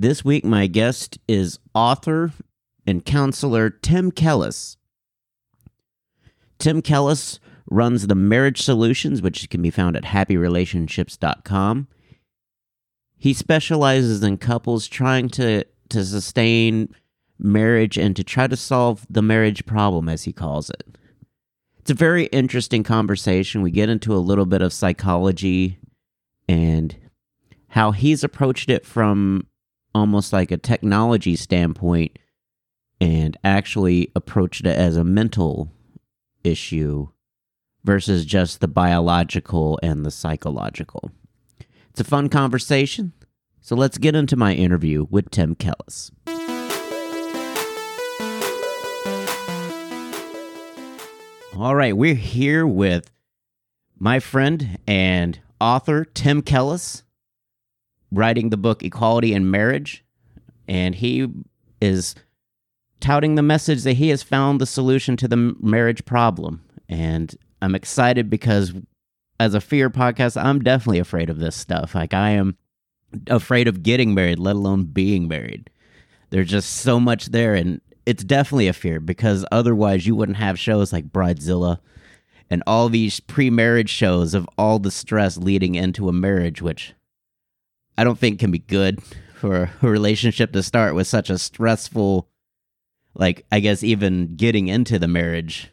This week, my guest is author and counselor Tim Kellis. Tim Kellis runs the Marriage Solutions, which can be found at happyrelationships.com. He specializes in couples trying to, to sustain marriage and to try to solve the marriage problem, as he calls it. It's a very interesting conversation. We get into a little bit of psychology and how he's approached it from almost like a technology standpoint and actually approached it as a mental issue versus just the biological and the psychological. It's a fun conversation. So let's get into my interview with Tim Kellis. All right, we're here with my friend and author Tim Kellis, writing the book Equality in Marriage, and he is touting the message that he has found the solution to the marriage problem. And I'm excited because as a fear podcast, I'm definitely afraid of this stuff. Like I am afraid of getting married, let alone being married. There's just so much there and it's definitely a fear because otherwise you wouldn't have shows like Bridezilla and all these pre-marriage shows of all the stress leading into a marriage, which I don't think can be good for a relationship to start with such a stressful, like I guess even getting into the marriage.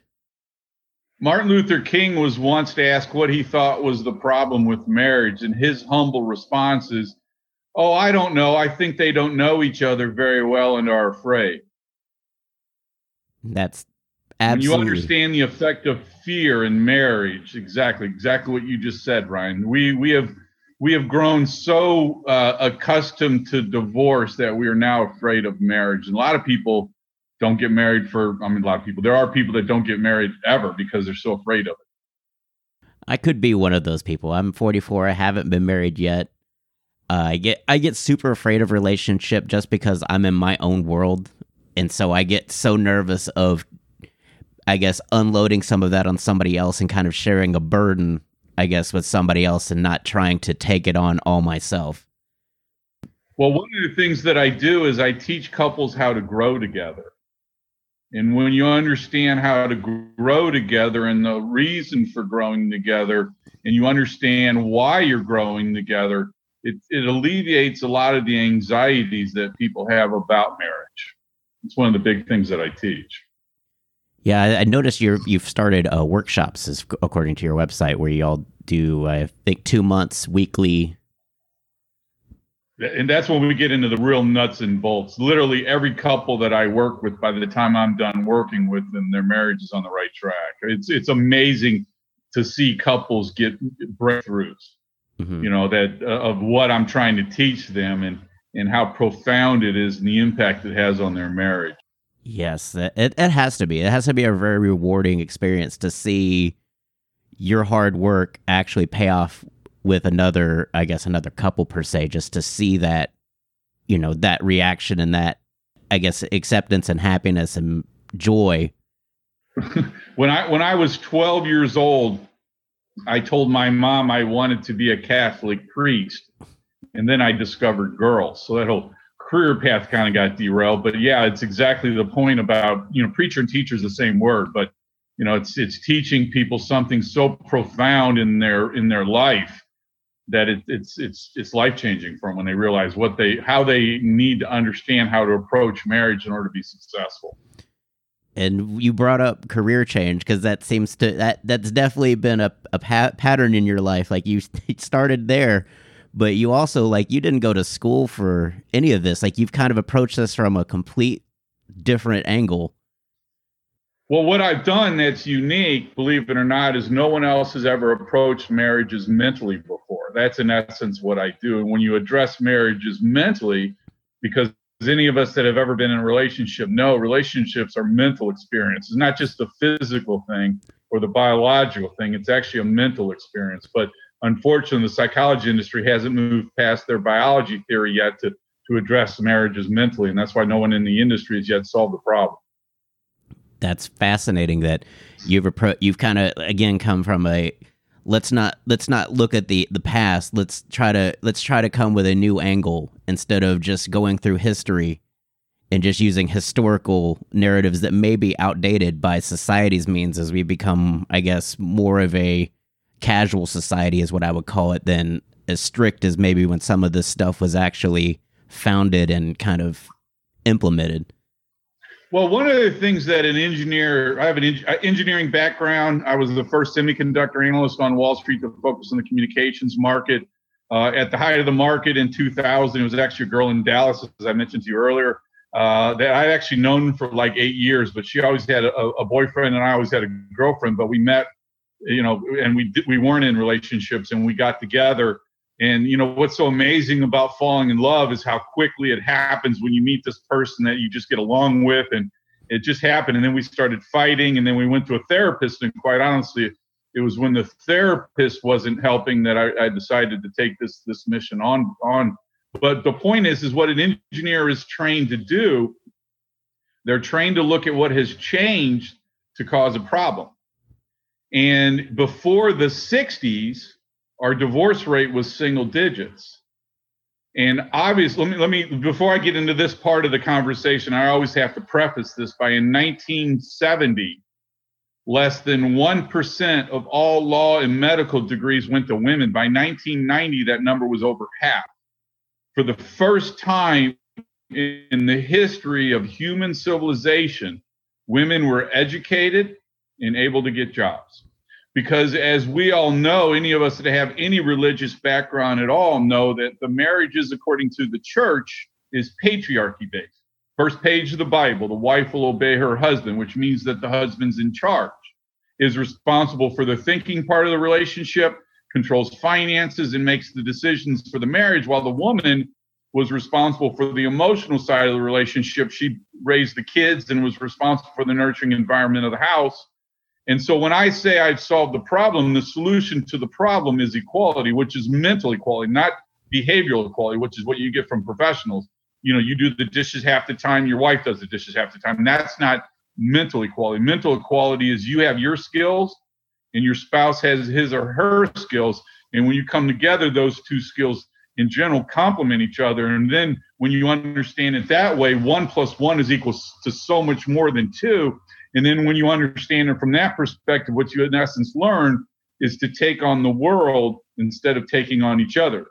Martin Luther King was once asked what he thought was the problem with marriage, and his humble response is, "Oh, I don't know. I think they don't know each other very well and are afraid." That's absolutely. When you understand the effect of fear in marriage, exactly, exactly what you just said, Ryan. We we have we have grown so uh, accustomed to divorce that we are now afraid of marriage. And a lot of people don't get married for. I mean, a lot of people. There are people that don't get married ever because they're so afraid of it. I could be one of those people. I'm 44. I haven't been married yet. Uh, I get I get super afraid of relationship just because I'm in my own world and so I get so nervous of I guess unloading some of that on somebody else and kind of sharing a burden I guess with somebody else and not trying to take it on all myself. Well, one of the things that I do is I teach couples how to grow together. And when you understand how to grow together and the reason for growing together, and you understand why you're growing together, it, it alleviates a lot of the anxieties that people have about marriage it's one of the big things that I teach. Yeah, I, noticed you you've started uh, workshops, as, according to your website, where you all do, I think, two months weekly. And that's when we get into the real nuts and bolts. Literally, every couple that I work with, by the time I'm done working with them, their marriage is on the right track. It's it's amazing to see couples get breakthroughs. Mm-hmm. You know that uh, of what I'm trying to teach them, and and how profound it is and the impact it has on their marriage. Yes, it, it has to be. It has to be a very rewarding experience to see your hard work actually pay off with another, I guess, another couple per se, just to see that, you know, that reaction and that, I guess, acceptance and happiness and joy. when I when I was 12 years old, I told my mom I wanted to be a Catholic priest and then I discovered girls. So that whole career path kind of got derailed. But yeah, it's exactly the point about you know preacher and teacher is the same word, but you know it's it's teaching people something so profound in their in their life that it, it's it's it's life changing from when they realize what they how they need to understand how to approach marriage in order to be successful and you brought up career change because that seems to that that's definitely been a, a pa- pattern in your life like you started there but you also like you didn't go to school for any of this like you've kind of approached this from a complete different angle well what i've done that's unique believe it or not is no one else has ever approached marriages mentally before that's in essence what i do and when you address marriages mentally because any of us that have ever been in a relationship know, relationships are mental experiences, not just a physical thing or the biological thing. It's actually a mental experience. But unfortunately, the psychology industry hasn't moved past their biology theory yet to, to address marriages mentally. And that's why no one in the industry has yet solved the problem. That's fascinating that you've appro- you've kind of again come from a let's not let's not look at the the past let's try to let's try to come with a new angle instead of just going through history and just using historical narratives that may be outdated by society's means as we become i guess more of a casual society is what i would call it than as strict as maybe when some of this stuff was actually founded and kind of implemented well, one of the things that an engineer, I have an en- uh, engineering background. I was the first semiconductor analyst on Wall Street to focus on the communications market. Uh, at the height of the market in 2000, it was actually a girl in Dallas, as I mentioned to you earlier, uh, that I'd actually known for like eight years, but she always had a, a, boyfriend and I always had a girlfriend. But we met, you know, and we we weren't in relationships, and we got together and you know what's so amazing about falling in love is how quickly it happens when you meet this person that you just get along with, and it just happened. And then we started fighting, and then we went to a therapist. And quite honestly, it was when the therapist wasn't helping that I, I decided to take this this mission on on. But the point is, is what an engineer is trained to do. They're trained to look at what has changed to cause a problem. And before the 60s, our divorce rate was single digits. And obviously, let me let me before I get into this part of the conversation, I always have to preface this by in 1970, less than 1% of all law and medical degrees went to women. By 1990, that number was over half. For the first time in the history of human civilization, women were educated and able to get jobs. Because as we all know any of us that have any religious background at all know that the marriages according to the church is patriarchy based. First page of the bible the wife will obey her husband which means that the husband's in charge is responsible for the thinking part of the relationship controls finances and makes the decisions for the marriage while the woman was responsible for the emotional side of the relationship. She raised the kids and was responsible for the nurturing environment of the house and so when I say I've solved the problem, the solution to the problem is equality, which is mental equality, not behavioral equality, which is what you get from professionals. You know, you do the dishes half the time, your wife does the dishes half the time. And that's not mental equality. Mental equality is you have your skills and your spouse has his or her skills. And when you come together, those two skills in general complement each other. And then when you understand it that way, one plus one is equal to so much more than two. And then when you understand it from that perspective, what you in essence learn is to take on the world instead of taking on each other.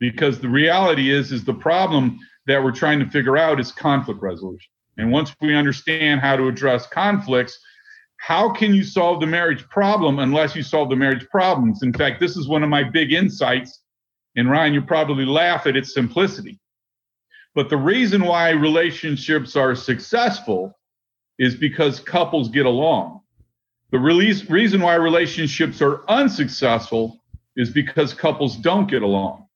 Because the reality is, is the problem that we're trying to figure out is conflict resolution. And once we understand how to address conflicts, how can you solve the marriage problem unless you solve the marriage problems? In fact, this is one of my big insights. And Ryan, you probably laugh at its simplicity. But the reason why relationships are successful is because couples get along. The release, reason why relationships are unsuccessful is because couples don't get along.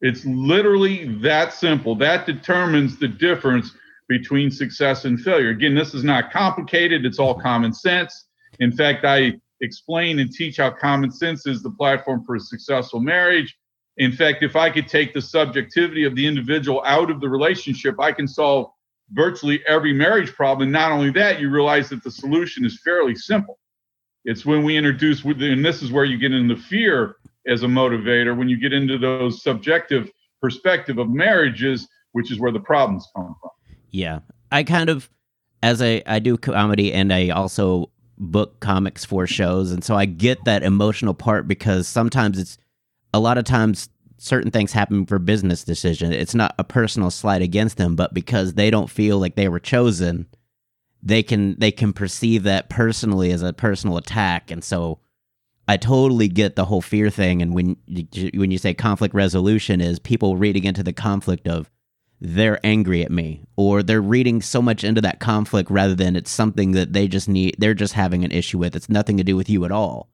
It's literally that simple. That determines the difference between success and failure. Again, this is not complicated, it's all common sense. In fact, I explain and teach how common sense is the platform for a successful marriage. In fact, if I could take the subjectivity of the individual out of the relationship, I can solve virtually every marriage problem. And not only that, you realize that the solution is fairly simple. It's when we introduce, and this is where you get into fear as a motivator, when you get into those subjective perspective of marriages, which is where the problems come from. Yeah. I kind of, as I, I do comedy and I also book comics for shows. And so I get that emotional part because sometimes it's, a lot of times certain things happen for business decision. It's not a personal slight against them, but because they don't feel like they were chosen, they can they can perceive that personally as a personal attack, and so I totally get the whole fear thing. And when you, when you say conflict resolution, is people reading into the conflict of they're angry at me or they're reading so much into that conflict rather than it's something that they just need they're just having an issue with it's nothing to do with you at all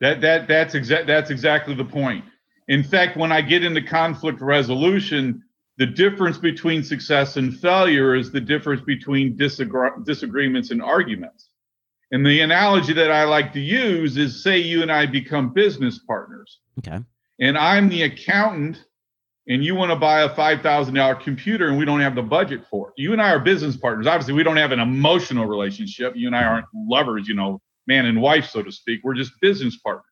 that that that's exact that's exactly the point in fact, when I get into conflict resolution, The difference between success and failure is the difference between disagree- disagreements and arguments. And the analogy that I like to use is say you and I become business partners. Okay. And I'm the accountant and you want to buy a $5,000 computer and we don't have the budget for it. You and I are business partners. Obviously, we don't have an emotional relationship. You and I aren't lovers, you know, man and wife, so to speak. We're just business partners.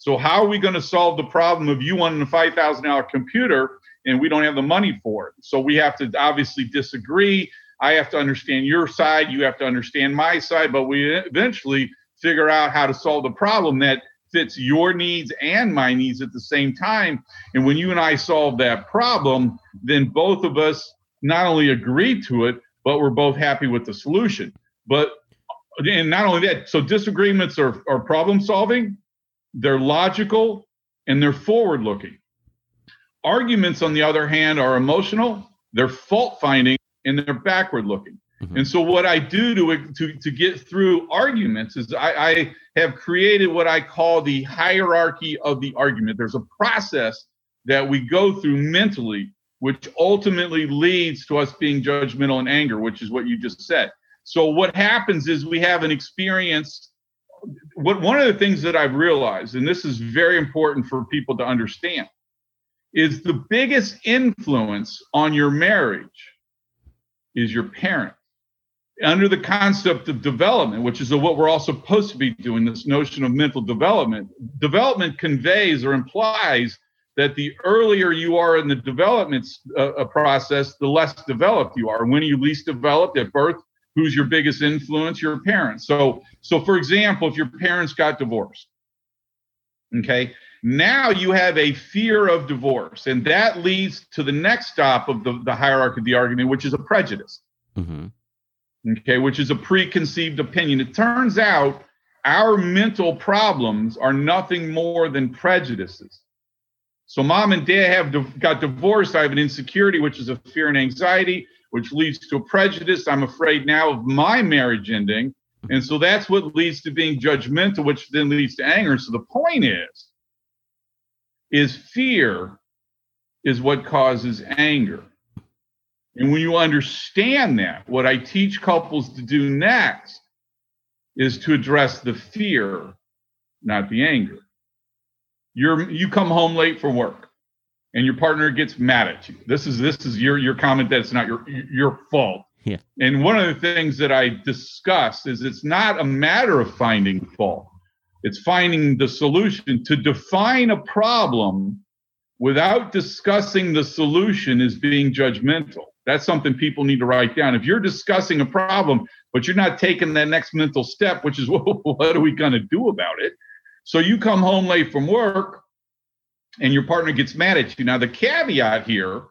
So, how are we going to solve the problem of you wanting a $5,000 computer and we don't have the money for it? So, we have to obviously disagree. I have to understand your side. You have to understand my side. But we eventually figure out how to solve the problem that fits your needs and my needs at the same time. And when you and I solve that problem, then both of us not only agree to it, but we're both happy with the solution. But and not only that, so disagreements are, are problem solving, they're logical, and they're forward looking. Arguments, on the other hand, are emotional, they're fault finding, and they're backward looking. Mm-hmm. And so, what I do to, to, to get through arguments is I, I have created what I call the hierarchy of the argument. There's a process that we go through mentally, which ultimately leads to us being judgmental and anger, which is what you just said. So, what happens is we have an experience. What one of the things that I've realized, and this is very important for people to understand, is the biggest influence on your marriage is your parent under the concept of development, which is what we're all supposed to be doing, this notion of mental development, development conveys or implies that the earlier you are in the development uh, process, the less developed you are. When are you least developed at birth? Who's your biggest influence? Your parents. So, so for example, if your parents got divorced, okay, now you have a fear of divorce, and that leads to the next stop of the, the hierarchy of the argument, which is a prejudice. Mm-hmm okay, which is a preconceived opinion. It turns out our mental problems are nothing more than prejudices. So, mom and dad have got divorced. I have an insecurity, which is a fear and anxiety, which leads to a prejudice. I'm afraid now of my marriage ending. And so that's what leads to being judgmental, which then leads to anger. So the point is, is fear is what causes anger. And when you understand that, what I teach couples to do next is to address the fear, not the anger. You're you come home late from work and your partner gets mad at you. This is this is your your comment that it's not your your fault. Yeah. And one of the things that I discuss is it's not a matter of finding fault. It's finding the solution to define a problem without discussing the solution is being judgmental. That's something people need to write down. If you're discussing a problem, but you're not taking that next mental step, which is what are we going to do about it? So you come home late from work and your partner gets mad at you. Now, the caveat here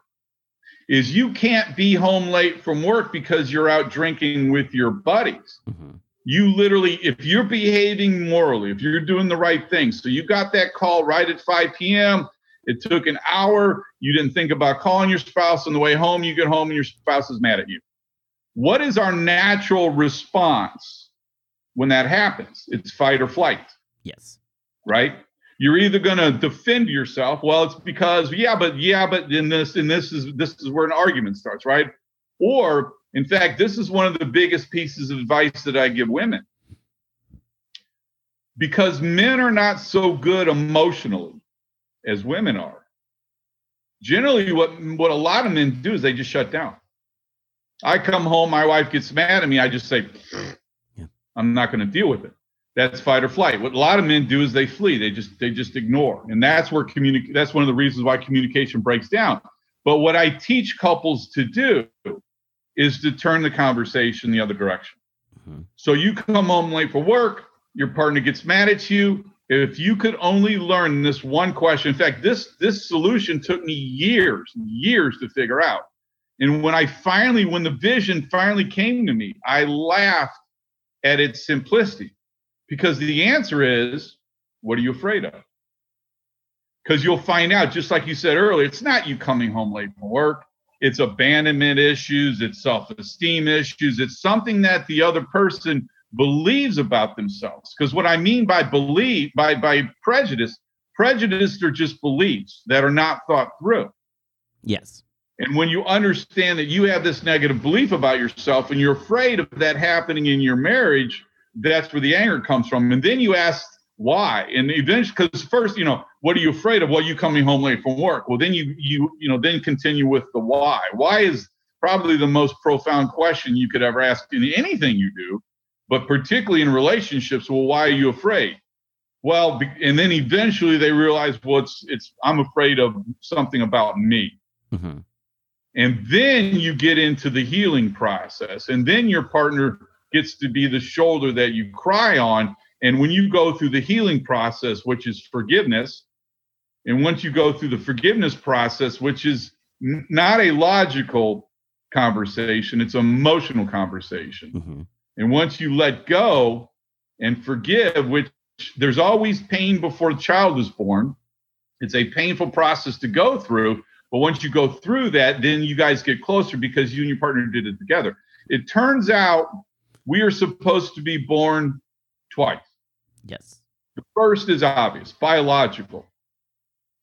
is you can't be home late from work because you're out drinking with your buddies. Mm-hmm. You literally, if you're behaving morally, if you're doing the right thing, so you got that call right at 5 p.m., it took an hour. You didn't think about calling your spouse on the way home. You get home and your spouse is mad at you. What is our natural response when that happens? It's fight or flight. Yes. Right? You're either going to defend yourself. Well, it's because yeah, but yeah, but in this and this is this is where an argument starts, right? Or in fact, this is one of the biggest pieces of advice that I give women. Because men are not so good emotionally as women are. Generally, what what a lot of men do is they just shut down. I come home, my wife gets mad at me. I just say, yeah. I'm not going to deal with it. That's fight or flight. What a lot of men do is they flee. They just they just ignore, and that's where communicate. That's one of the reasons why communication breaks down. But what I teach couples to do is to turn the conversation the other direction. Mm-hmm. So you come home late for work, your partner gets mad at you, if you could only learn this one question in fact this this solution took me years years to figure out and when i finally when the vision finally came to me i laughed at its simplicity because the answer is what are you afraid of because you'll find out just like you said earlier it's not you coming home late from work it's abandonment issues it's self-esteem issues it's something that the other person believes about themselves. Because what I mean by believe, by by prejudice, prejudice are just beliefs that are not thought through. Yes. And when you understand that you have this negative belief about yourself and you're afraid of that happening in your marriage, that's where the anger comes from. And then you ask why. And eventually, because first, you know, what are you afraid of? Well, you coming home late from work. Well, then you you you know then continue with the why. Why is probably the most profound question you could ever ask in anything you do, but particularly in relationships. Well, why are you afraid? Well, and then eventually they realize, well, it's it's I'm afraid of something about me. Mm-hmm. And then you get into the healing process. And then your partner gets to be the shoulder that you cry on. And when you go through the healing process, which is forgiveness, and once you go through the forgiveness process, which is n- not a logical conversation, it's an emotional conversation. Mm-hmm. And once you let go and forgive, which there's always pain before the child is born, it's a painful process to go through. But once you go through that, then you guys get closer because you and your partner did it together. It turns out we are supposed to be born twice. Yes. The first is obvious, biological.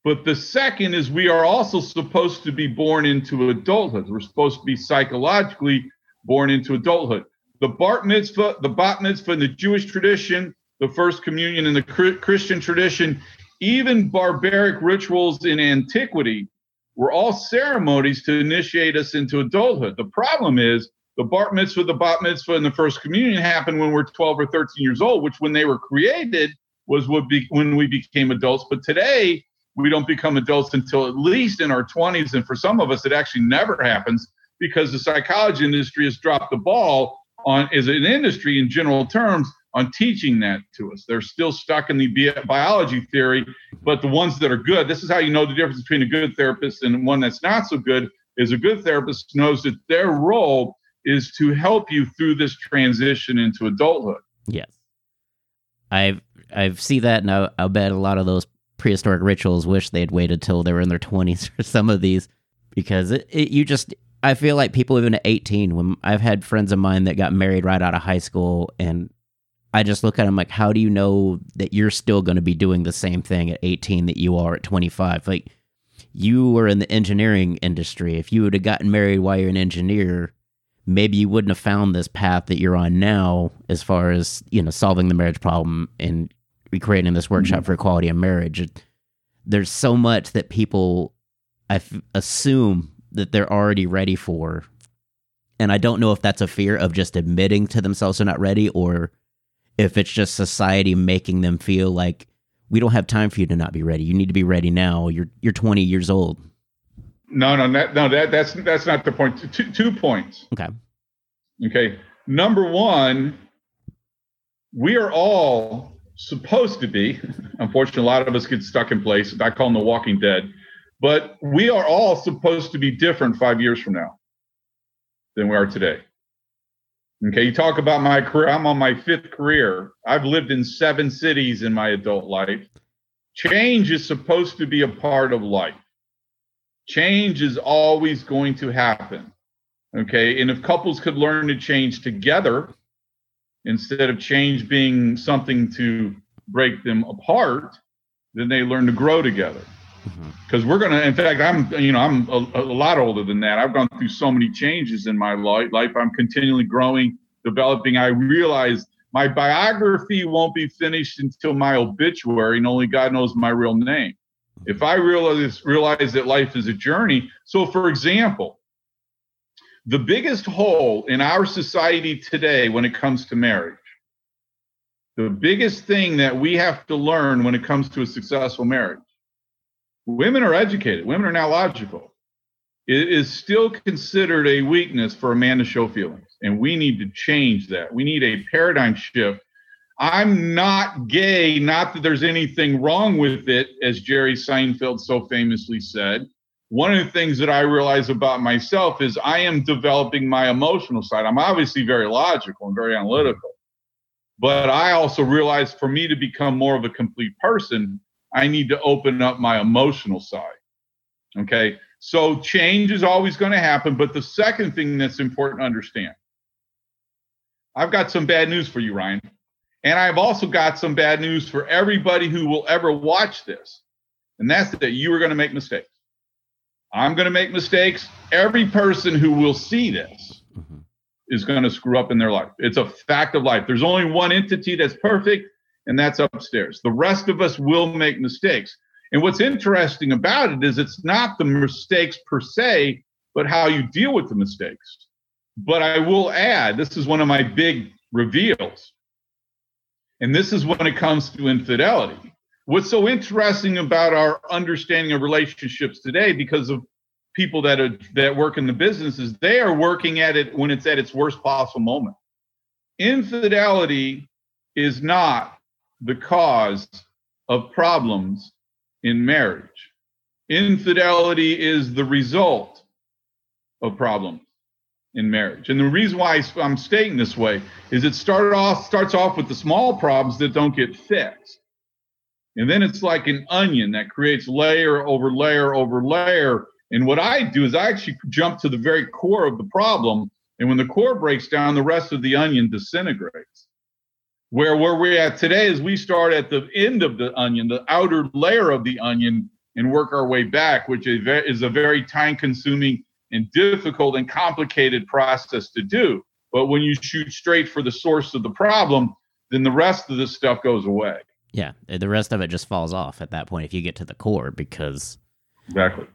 But the second is we are also supposed to be born into adulthood. We're supposed to be psychologically born into adulthood. The bar mitzvah, the bat mitzvah in the Jewish tradition, the first communion in the Christian tradition, even barbaric rituals in antiquity were all ceremonies to initiate us into adulthood. The problem is the bar mitzvah, the bat mitzvah, and the first communion happened when we're 12 or 13 years old, which when they were created was what be, when we became adults. But today, we don't become adults until at least in our 20s. And for some of us, it actually never happens because the psychology industry has dropped the ball on, as an industry in general terms, on teaching that to us. They're still stuck in the biology theory, but the ones that are good, this is how you know the difference between a good therapist and one that's not so good, is a good therapist knows that their role is to help you through this transition into adulthood. Yes. I've I've see that and I, I bet a lot of those prehistoric rituals wish they'd waited till they were in their 20s for some of these because it, it, you just I feel like people even at 18 when I've had friends of mine that got married right out of high school and I just look at them like, how do you know that you're still going to be doing the same thing at 18 that you are at 25? Like, you were in the engineering industry. If you would have gotten married while you're an engineer, maybe you wouldn't have found this path that you're on now, as far as you know, solving the marriage problem and recreating this workshop mm-hmm. for equality in marriage. There's so much that people I f- assume that they're already ready for, and I don't know if that's a fear of just admitting to themselves they're not ready, or if it's just society making them feel like we don't have time for you to not be ready. You need to be ready now. You're you're 20 years old. No, no, that, no. That that's that's not the point. Two, two points. Okay. Okay. Number one, we are all supposed to be. Unfortunately, a lot of us get stuck in place. I call them the Walking Dead. But we are all supposed to be different five years from now than we are today. Okay, you talk about my career. I'm on my fifth career. I've lived in seven cities in my adult life. Change is supposed to be a part of life. Change is always going to happen. Okay, and if couples could learn to change together instead of change being something to break them apart, then they learn to grow together. Because mm-hmm. we're gonna, in fact, I'm, you know, I'm a, a, lot older than that. I've gone through so many changes in my life. I'm continually growing, developing. I realize my biography won't be finished until my obituary, and only God knows my real name. If I realize realize that life is a journey, so for example, the biggest hole in our society today when it comes to marriage, the biggest thing that we have to learn when it comes to a successful marriage women are educated, women are now logical. It is still considered a weakness for a man to show feelings. And we need to change that. We need a paradigm shift. I'm not gay, not that there's anything wrong with it, as Jerry Seinfeld so famously said. One of the things that I realize about myself is I am developing my emotional side. I'm obviously very logical and very analytical. But I also realize for me to become more of a complete person, I need to open up my emotional side. Okay. So change is always going to happen. But the second thing that's important to understand I've got some bad news for you, Ryan. And I've also got some bad news for everybody who will ever watch this. And that's that you are going to make mistakes. I'm going to make mistakes. Every person who will see this Mhm. is going to screw up in their life. It's a fact of life. There's only one entity that's perfect, and that's upstairs. The rest of us will make mistakes. And what's interesting about it is it's not the mistakes per se, but how you deal with the mistakes. But I will add this is one of my big reveals. And this is when it comes to infidelity. What's so interesting about our understanding of relationships today, because of people that are that work in the business, is they are working at it when it's at its worst possible moment. Infidelity is not the cause of problems in marriage. Infidelity is the result of problems in marriage. And the reason why I'm stating this way is it started off starts off with the small problems that don't get fixed. And then it's like an onion that creates layer over layer over layer. And what I do is I actually jump to the very core of the problem. And when the core breaks down, the rest of the onion disintegrates. Where where we're at today is we start at the end of the onion, the outer layer of the onion, and work our way back, which is is a very time consuming and difficult and complicated process to do. But when you shoot straight for the source of the problem, then the rest of the stuff goes away. Yeah, the rest of it just falls off at that point if you get to the core because Exactly.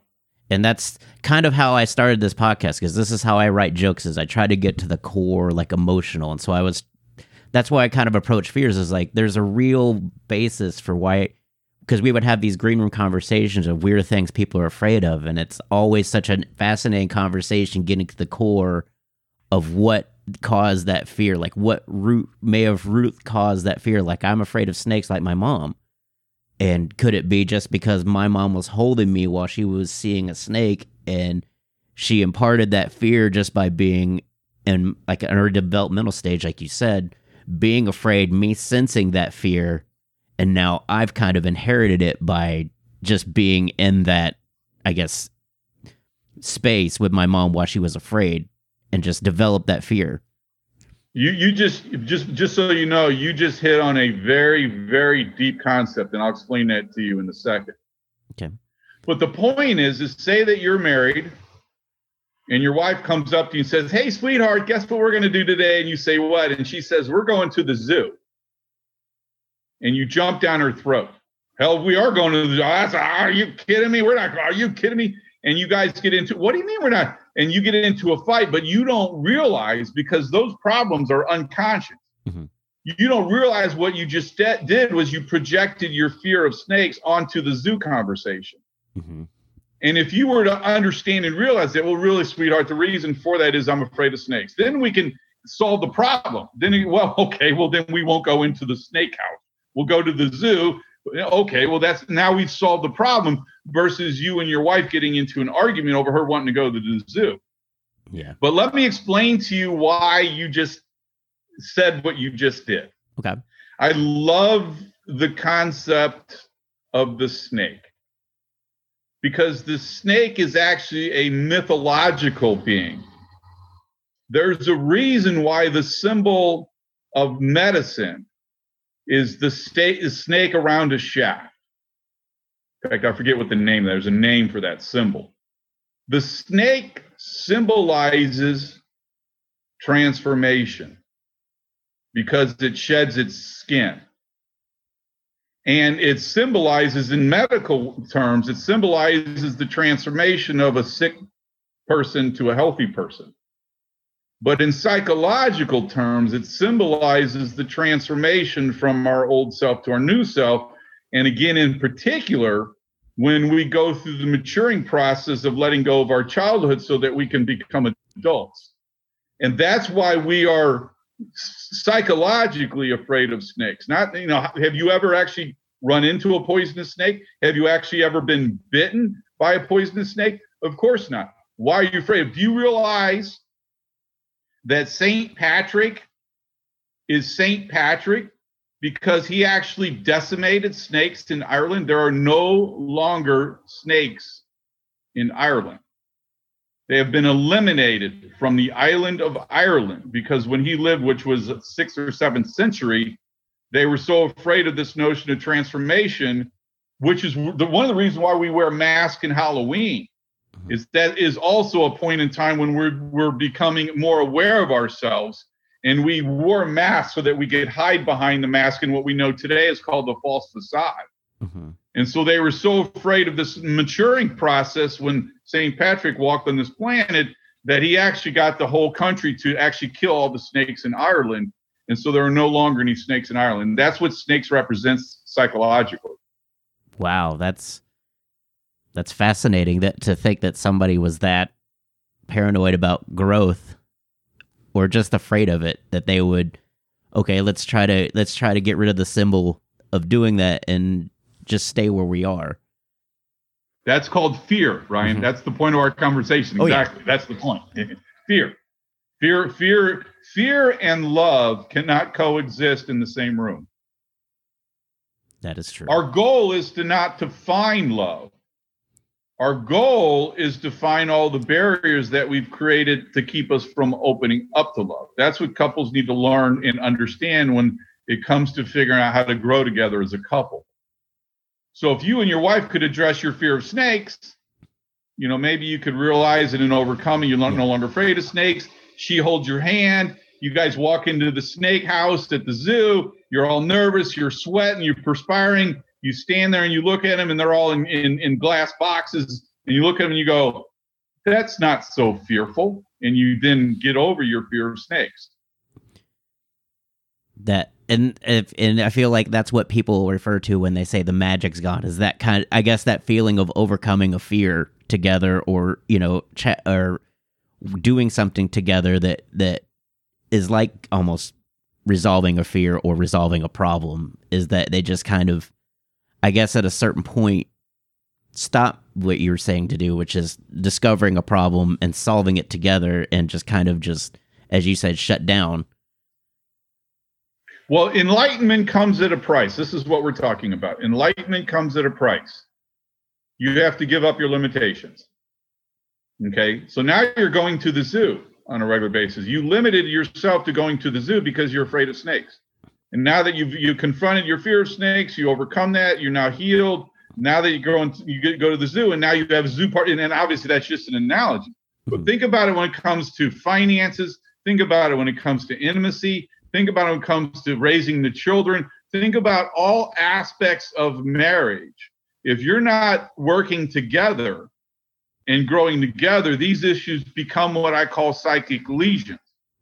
and that's kind of how I started this podcast because this is how I write jokes is I try to get to the core like emotional and so I was that's why I kind of approach fears is like there's a real basis for why because we would have these green room conversations of weird things people are afraid of and it's always such a fascinating conversation getting to the core of what caused that fear like what root may have root caused that fear like i'm afraid of snakes like my mom. And could it be just because my mom was holding me while she was seeing a snake and she imparted that fear just by being in like in her developmental stage like you said being afraid me sensing that fear and now I've kind of inherited it by just being in that, I guess, space with my mom while she was afraid, and just developed that fear. You you just just just so you know, you just hit on a very very deep concept, and I'll explain that to you in a second. Okay. But the point is, is say that you're married, and your wife comes up to you and says, "Hey, sweetheart, guess what we're going to do today?" And you say, "What?" And she says, "We're going to the zoo." And you jump down her throat. Hell, we are going to the said, Are you kidding me? We're not. Are you kidding me? And you guys get into what do you mean we're not? And you get into a fight, but you don't realize because those problems are unconscious. Mhm. You you don't realize what you just de- did was you projected your fear of snakes onto the zoo conversation. hmm And if you were to understand and realize that, well, really, sweetheart, the reason for that is I'm afraid of snakes. Then we can solve the problem. Then, well, okay, well, then we won't go into the snake house. We'll go to the zoo. Okay, well, that's now we've solved the problem versus you and your wife getting into an argument over her wanting to go to the zoo. Yeah. But let me explain to you why you just said what you just did. Okay. I love the concept of the snake because the snake is actually a mythological being. There's a reason why the symbol of medicine is the sta- is snake around a shaft. In fact, I forget what the name. There's a name for that symbol. The snake symbolizes transformation because it sheds its skin. And it symbolizes, in medical terms, it symbolizes the transformation of a sick person to a healthy person. But in psychological terms, it symbolizes the transformation from our old self to our new self. And again, in particular, when we go through the maturing process of letting go of our childhood so that we can become adults. And that's why we are psychologically afraid of snakes. Not, you know, have you ever actually run into a poisonous snake? Have you actually ever been bitten by a poisonous snake? Of course not. Why are you afraid? Do you realize that St. Patrick is St. Patrick because he actually decimated snakes in Ireland? There are no longer snakes in Ireland. They have been eliminated from the island of Ireland because when he lived, which was sixth or seventh century, they were so afraid of this notion of transformation, which is the, one of the reasons why we wear masks in Halloween. Is that is also a point in time when we're we're becoming more aware of ourselves and we wore masks so that we could hide behind the mask and what we know today is called the false facade. Hmm and so they were so afraid of this maturing process when st patrick walked on this planet that he actually got the whole country to actually kill all the snakes in ireland. And so there are no longer any snakes in ireland. That's what snakes represents psychologically. Wow, that's that's fascinating. That to think that somebody was that paranoid about growth, or just afraid of it, that they would, okay, let's try to let's try to get rid of the symbol of doing that and just stay where we are. That's called fear, Ryan. Mhm. That's the point of our conversation. Oh, yeah. Exactly. That's the point. fear. Fear, fear, fear and love cannot coexist in the same room. That is true. Our goal is to not to find love. Our goal is to find all the barriers that we've created to keep us from opening up to love. That's what couples need to learn and understand when it comes to figuring out how to grow together as a couple. So if you and your wife could address your fear of snakes, you know, maybe you could realize it and overcome it. You're no longer afraid of snakes. She holds your hand. You guys walk into the snake house at the zoo. You're all nervous. You're sweating. You're perspiring. You stand there and you look at them, and they're all in, in, in glass boxes. And you look at them and you go, that's not so fearful. And you then get over your fear of snakes. that and if and I feel like that's what people refer to when they say the magic's gone. Is that kind? of, I guess that feeling of overcoming a fear together, or you know, cha- or doing something together that that is like almost resolving a fear or resolving a problem. Is that they just kind of, I guess, at a certain point, stop what you're saying to do, which is discovering a problem and solving it together, and just kind of just, as you said, shut down. Well, enlightenment comes at a price. This is what we're talking about. Enlightenment comes at a price. You have to give up your limitations. Okay. So now you're going to the zoo on a regular basis. You limited yourself to going to the zoo because you're afraid of snakes. And now that you've you confronted your fear of snakes, you overcome that. You're now healed. Now that you go and you get, go to the zoo, and now you have a zoo party. And obviously that's just an analogy. But Mhm. think about it when it comes to finances. Think about it when it comes to intimacy. Think about it when it comes to raising the children. Think about all aspects of marriage. If you're not working together and growing together, these issues become what I call psychic lesions,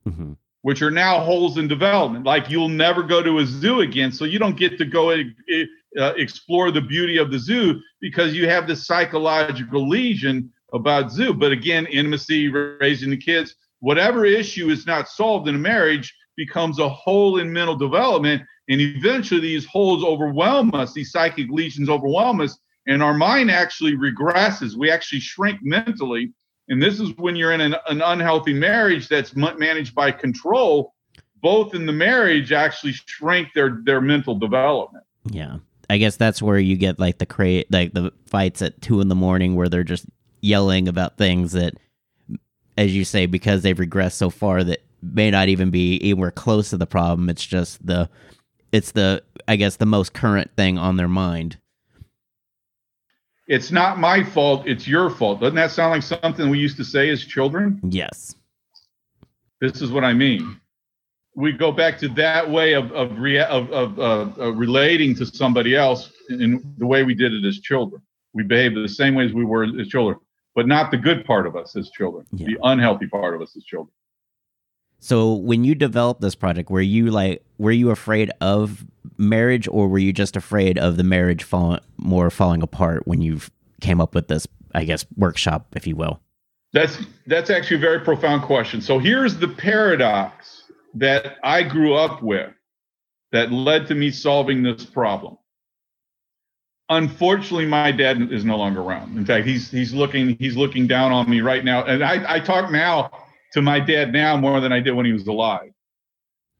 Mhm. Which are now holes in development. Like you'll never go to a zoo again, so you don't get to go uh, explore the beauty of the zoo because you have this psychological lesion about zoo. But again, intimacy, raising the kids, whatever issue is not solved in a marriage becomes a hole in mental development. And eventually these holes overwhelm us, these psychic lesions overwhelm us, and our mind actually regresses. We actually shrink mentally. And this is when you're in an, an unhealthy marriage that's ma- managed by control. Both in the marriage actually shrink their their mental development. Yeah. I guess that's where you get like the create like the fights at two in the morning where they're just yelling about things that, as you say, because they've regressed so far that may not even be anywhere close to the problem. It's just the, it's the I guess the most current thing on their mind. It's not my fault, it's your fault. Doesn't that sound like something we used to say as children? Yes. This is what I mean. We go back to that way of of, rea- of, of uh, uh, relating to somebody else in the way we did it as children. We behaved the same way as we were as children, but not the good part of us as children, Yeah. the unhealthy part of us as children. So when you developed this project, were you like were you afraid of marriage, or were you just afraid of the marriage falling more falling apart when you came up with this, I guess, workshop, if you will? That's that's actually a very profound question. So here's the paradox that I grew up with that led to me solving this problem. Unfortunately, my dad is no longer around. In fact, he's he's looking he's looking down on me right now. And I, I talk now to my dad now more than I did when he was alive.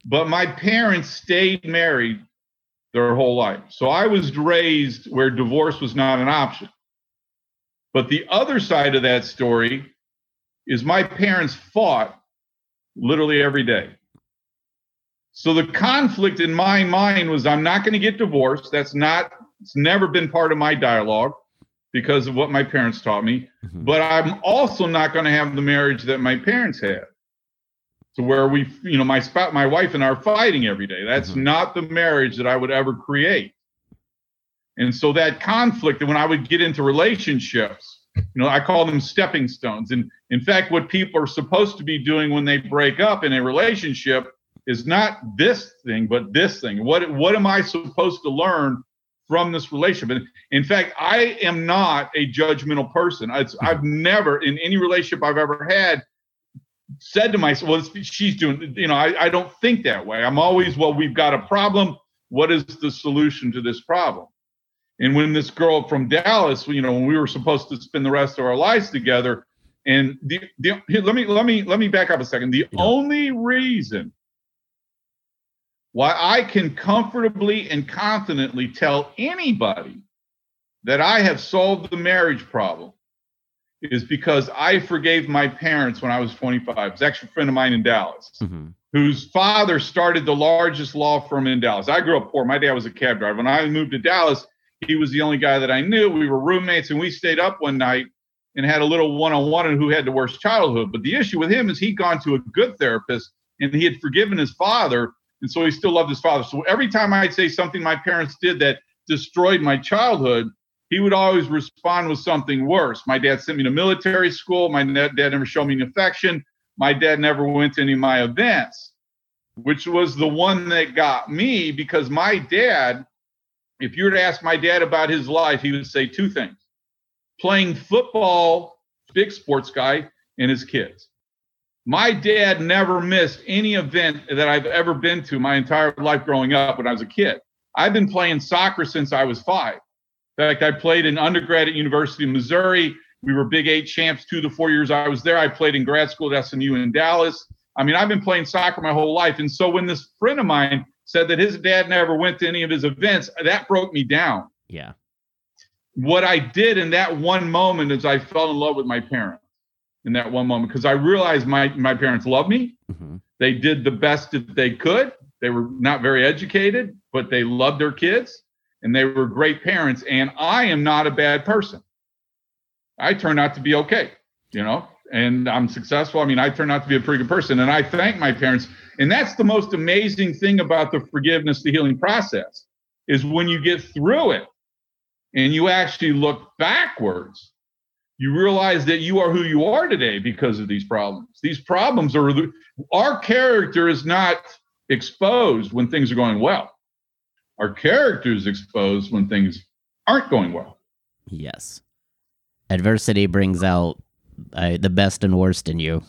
But my parents stayed married their whole life. So I was raised where divorce was not an option. But the other side of that story is my parents fought literally every day. So the conflict in my mind was I'm not going to get divorced. That's not, it's never been part of my dialogue. Because of what my parents taught me. Mhm. But I'm also not going to have the marriage that my parents had. To where we, you know, my spouse, my wife and I are fighting every day. That's Mhm. not the marriage that I would ever create. And so that conflict, and when I would get into relationships, you know, I call them stepping stones. And in fact, what people are supposed to be doing when they break up in a relationship is not this thing, but this thing. What what am I supposed to learn from this relationship? And in fact, I am not a judgmental person. Mm-hmm. I've never in any relationship I've ever had said to myself, "Well, she's doing." You know, I, I don't think that way. I'm always, "Well, we've got a problem. What is the solution to this problem?" And when this girl from Dallas, you know, when we were supposed to spend the rest of our lives together, and the, the let me let me let me back up a second. The Yeah. only reason why I can comfortably and confidently tell anybody that I have solved the marriage problem is because I forgave my parents when I was 25. It's actually a friend of mine in Dallas Mhm. whose father started the largest law firm in Dallas. I grew up poor. My dad was a cab driver. When I moved to Dallas, he was the only guy that I knew. We were roommates and we stayed up one night and had a little one on one on who had the worst childhood. But the issue with him is he'd gone to a good therapist and he had forgiven his father. And so he still loved his father. So every time I'd say something my parents did that destroyed my childhood, he would always respond with something worse. My dad sent me to military school. My dad never showed me an affection. My dad never went to any of my events, which was the one that got me because my dad, if you were to ask my dad about his life, he would say two things playing football, big sports guy, and his kids. My dad never missed any event that I've ever been to my entire life growing up when I was a kid. I've been playing soccer since I was five. In fact, I played in undergrad at University of Missouri. We were Big Eight champs two to four years I was there. I played in grad school at SMU in Dallas. I mean, I've been playing soccer my whole life. And so when this friend of mine said that his dad never went to any of his events, that broke me down. Yeah. What I did in that one moment is I fell in love with my parents in that one moment because I realized my, my parents loved me. hmm They did the best that they could. They were not very educated, but they loved their kids and they were great parents. And I am not a bad person. I turned out to be okay, you know, and I'm successful. I mean, I turned out to be a pretty good person. And I thank my parents. And that's the most amazing thing about the forgiveness, the healing process is when you get through it and you actually look backwards you realize that you are who you are today because of these problems. These problems are our character is not exposed when things are going well. Our character is exposed when things aren't going well. Yes. Adversity brings out uh, the best and worst in you.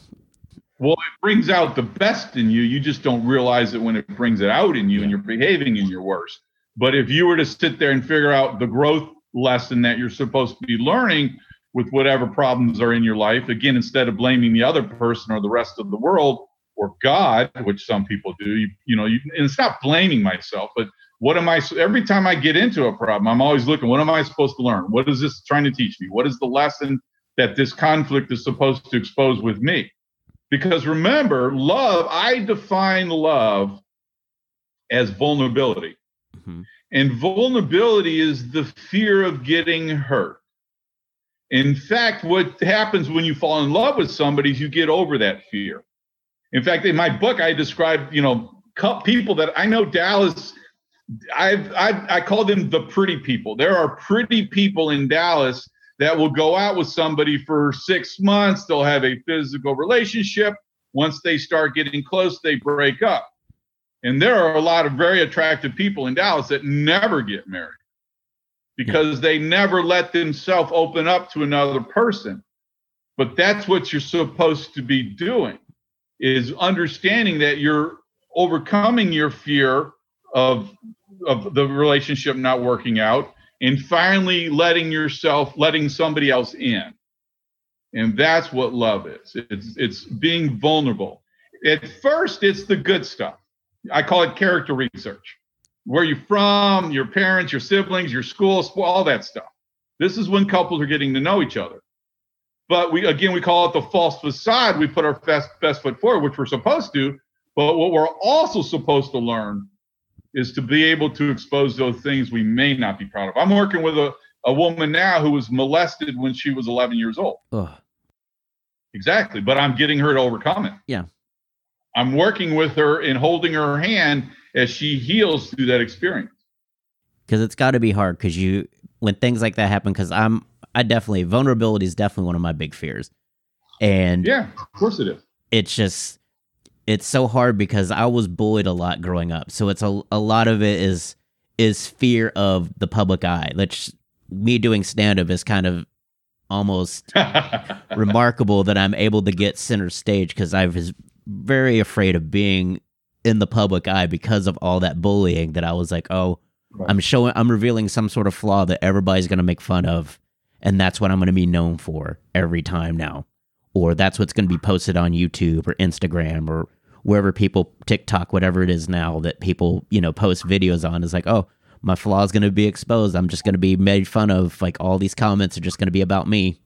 Well, it brings out the best in you. You just don't realize it when it brings it out in you and you're behaving in your worst. But if you were to sit there and figure out the growth lesson that you're supposed to be learning with whatever problems are in your life, again, instead of blaming the other person or the rest of the world or God, which some people do, you, you know, you, and it's not blaming myself, but what am I, every time I get into a problem, I'm always looking, what am I supposed to learn? What is this trying to teach me? What is the lesson that this conflict is supposed to expose with me? Because remember, love, I define love as vulnerability. Mhm. And vulnerability is the fear of getting hurt. In fact, what happens when you fall in love with somebody is you get over that fear. In fact, in my book, I describe, you know, people that I know Dallas. I've, I've I call them the pretty people. There are pretty people in Dallas that will go out with somebody for six months. They'll have a physical relationship. Once they start getting close, they break up. And there are a lot of very attractive people in Dallas that never get married because they never let themselves open up to another person. But that's what you're supposed to be doing is understanding that you're overcoming your fear of of the relationship not working out and finally letting yourself letting somebody else in. And that's what love is. It's it's being vulnerable. At first it's the good stuff. I call it character research. Where you're from, your parents, your siblings, your school, all that stuff. This is when couples are getting to know each other. But we again we call it the false facade. We put our best best foot forward, which we're supposed to. But what we're also supposed to learn is to be able to expose those things we may not be proud of. I'm working with a a woman now who was molested when she was 11 years old. Ugh. Exactly. But I'm getting her to overcome it. Yeah. I'm working with her and holding her hand as she heals through that experience. because it's got to be hard because you when things like that happen because i'm i definitely vulnerability is definitely one of my big fears and Yeah, of course it is. it's just it's so hard because i was bullied a lot growing up so it's a, a lot of it is is fear of the public eye which me doing stand-up is kind of almost remarkable that i'm able to get center stage because i was very afraid of being in the public eye because of all that bullying that i was like oh I'm showing I'm revealing some sort of flaw that everybody's going to make fun of and that's what I'm going to be known for every time now. Or that's what's going to be posted on YouTube or Instagram or wherever people TikTok whatever it is now that people, you know, post videos on is like, "Oh, my flaw is going to be exposed. I'm just going to be made fun of. Like all these comments are just going to be about me."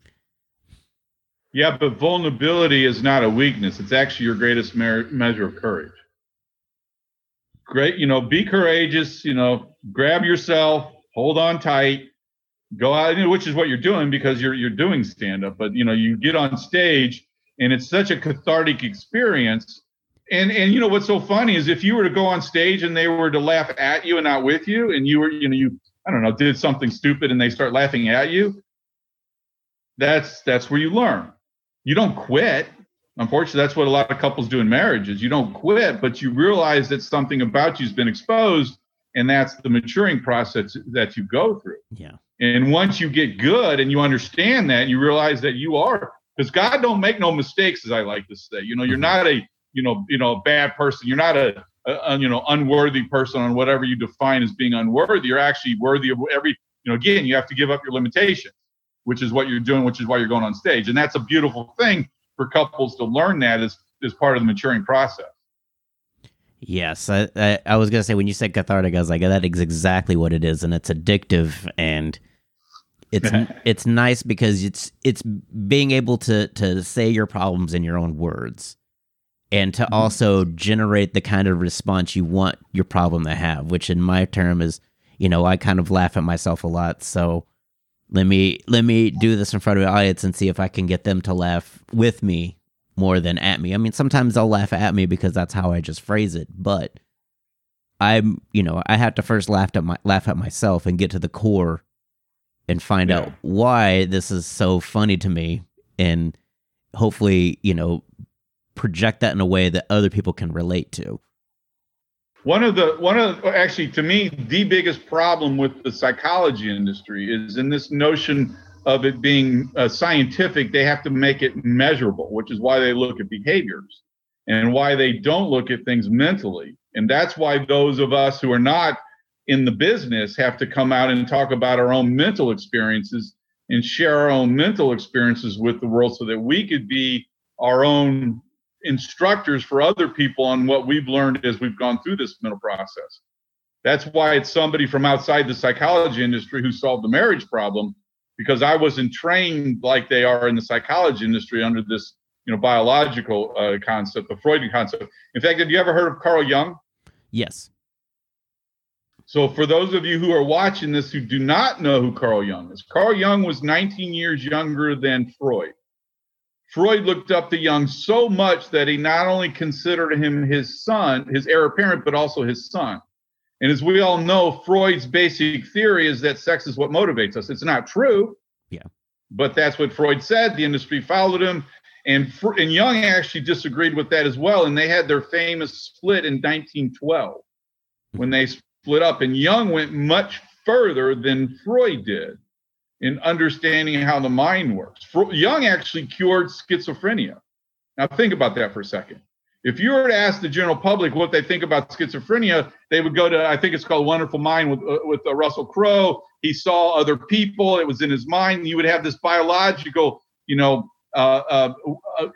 yeah, but vulnerability is not a weakness. It's actually your greatest mer- measure of courage. Great, you know, be courageous, you know, grab yourself, hold on tight, go out, which is what you're doing because you're you're doing stand up, but you know, you get on stage and it's such a cathartic experience. And and you know what's so funny is if you were to go on stage and they were to laugh at you and not with you and you were, you know, you I don't know, did something stupid and they start laughing at you, that's that's where you learn. You don't quit. Unfortunately, that's what a lot of couples do in marriage is You don't quit, but you realize that something about you's been exposed, and that's the maturing process that you go through. Yeah. And once you get good and you understand that, you realize that you are because God don't make no mistakes, as I like to say. You know, you're mm-hmm. not a you know you know a bad person. You're not a, a, a you know unworthy person on whatever you define as being unworthy. You're actually worthy of every you know. Again, you have to give up your limitations, which is what you're doing, which is why you're going on stage, and that's a beautiful thing for couples to learn that as as part of the maturing process. Yes, I, I, I was gonna say when you said cathartic, I was like, that is exactly what it is, and it's addictive, and it's it's nice because it's it's being able to to say your problems in your own words, and to mm-hmm. also generate the kind of response you want your problem to have, which in my term is, you know, I kind of laugh at myself a lot, so let me let me do this in front of an audience and see if I can get them to laugh with me more than at me. I mean, sometimes they'll laugh at me because that's how I just phrase it, but I'm, you know, I have to first laugh at my laugh at myself and get to the core and find Yeah. out why this is so funny to me and hopefully, you know, project that in a way that other people can relate to. One of the one of actually to me the biggest problem with the psychology industry is in this notion of it being uh, scientific. They have to make it measurable, which is why they look at behaviors and why they don't look at things mentally. And that's why those of us who are not in the business have to come out and talk about our own mental experiences and share our own mental experiences with the world so that we could be our own instructors for other people on what we've learned as we've gone through this mental process. That's why it's somebody from outside the psychology industry who solved the marriage problem because I wasn't trained like they are in the psychology industry under this, you know, biological uh, concept, the Freudian concept. In fact, have you ever heard of Carl Jung? Yes. So, for those of you who are watching this who do not know who Carl Jung is, Carl Jung was 19 years younger than Freud. Freud looked up to Jung so much that he not only considered him his son, his heir apparent, but also his son. And as we all know, Freud's basic theory is that sex is what motivates us. It's not true. Yeah. But that's what Freud said. The industry followed him. And, and Jung actually disagreed with that as well. And they had their famous split in 1912 when mm-hmm. they split up. And Jung went much further than Freud did in understanding how the mind works. Fro- Jung actually cured schizophrenia. Now, think about that for a second. If you were to ask the general public what they think about schizophrenia, they would go to, I think it's called Wonderful Mind with, uh, with uh, Russell Crowe. He saw other people, it was in his mind. You would have this biological, you know, uh, uh, uh,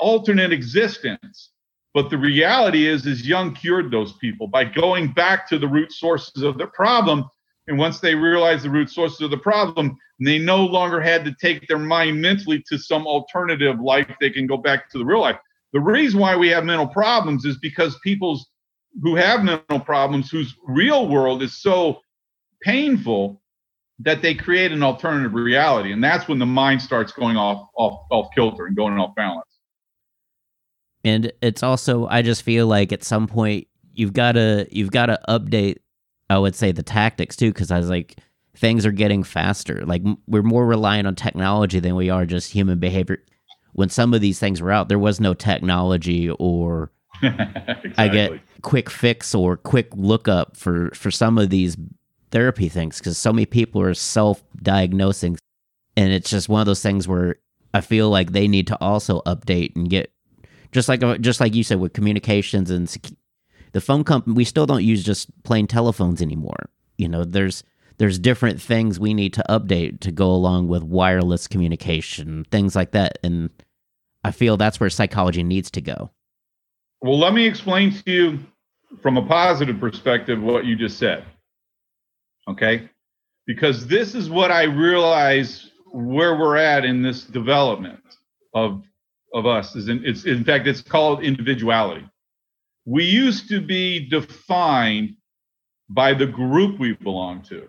alternate existence. But the reality is, is Jung cured those people by going back to the root sources of the problem. And once they realized the root sources of the problem, they no longer had to take their mind mentally to some alternative life. They can go back to the real life. The reason why we have mental problems is because people's who have mental problems, whose real world is so painful, that they create an alternative reality. And that's when the mind starts going off off off kilter and going off balance. And it's also I just feel like at some point you've got to you've got to update I would say the tactics too cuz I was like things are getting faster. Like we're more reliant on technology than we are just human behavior. When some of these things were out, there was no technology or exactly. I get quick fix or quick lookup for for some of these therapy things because so many people are self-diagnosing, and it's just one of those things where I feel like they need to also update and get just like uh, just like you said with communications and the phone company. We still don't use just plain telephones anymore. You know, there's there's different things we need to update to go along with wireless communication, things like that, and I feel that's where psychology needs to go. Well, let me explain to you from a positive perspective what you just said. Okay? Because this is what I realize where we're at in this development of of us is in it's in fact it's called individuality. We used to be defined by the group we belong to.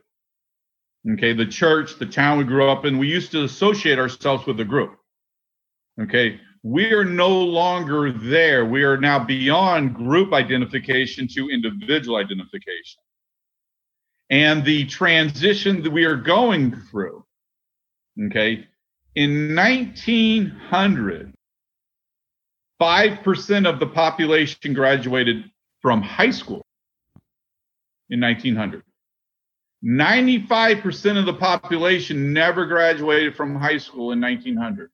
Okay, the church, the town we grew up in, we used to associate ourselves with the group. Okay, we are no longer there. We are now beyond group identification to individual identification. And the transition that we are going through, okay, in 1900, 5% of the population graduated from high school in 1900. 95% of the population never graduated from high school in 1900.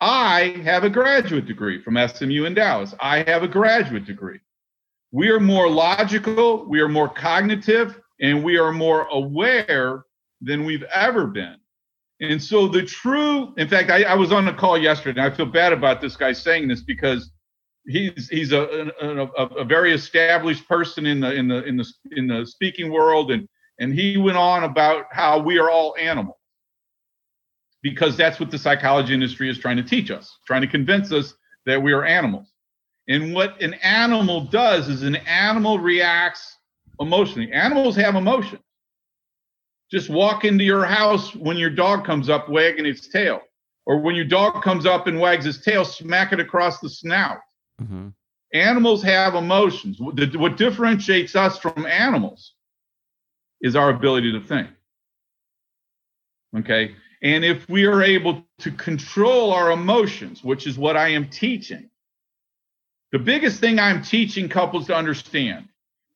I have a graduate degree from SMU in Dallas. I have a graduate degree. We are more logical, we are more cognitive, and we are more aware than we've ever been. And so the true, in fact, I, I was on a call yesterday, and I feel bad about this guy saying this because he's he's a, a, a, very established person in the in the in the in the speaking world, and and he went on about how we are all animals because that's what the psychology industry is trying to teach us, trying to convince us that we are animals. And what an animal does is an animal reacts emotionally. Animals have emotions. Just walk into your house when your dog comes up wagging its tail, or when your dog comes up and wags his tail, smack it across the snout. Mm-hmm. Animals have emotions. What differentiates us from animals is our ability to think. Okay. And if we are able to control our emotions, which is what I am teaching, the biggest thing I'm teaching couples to understand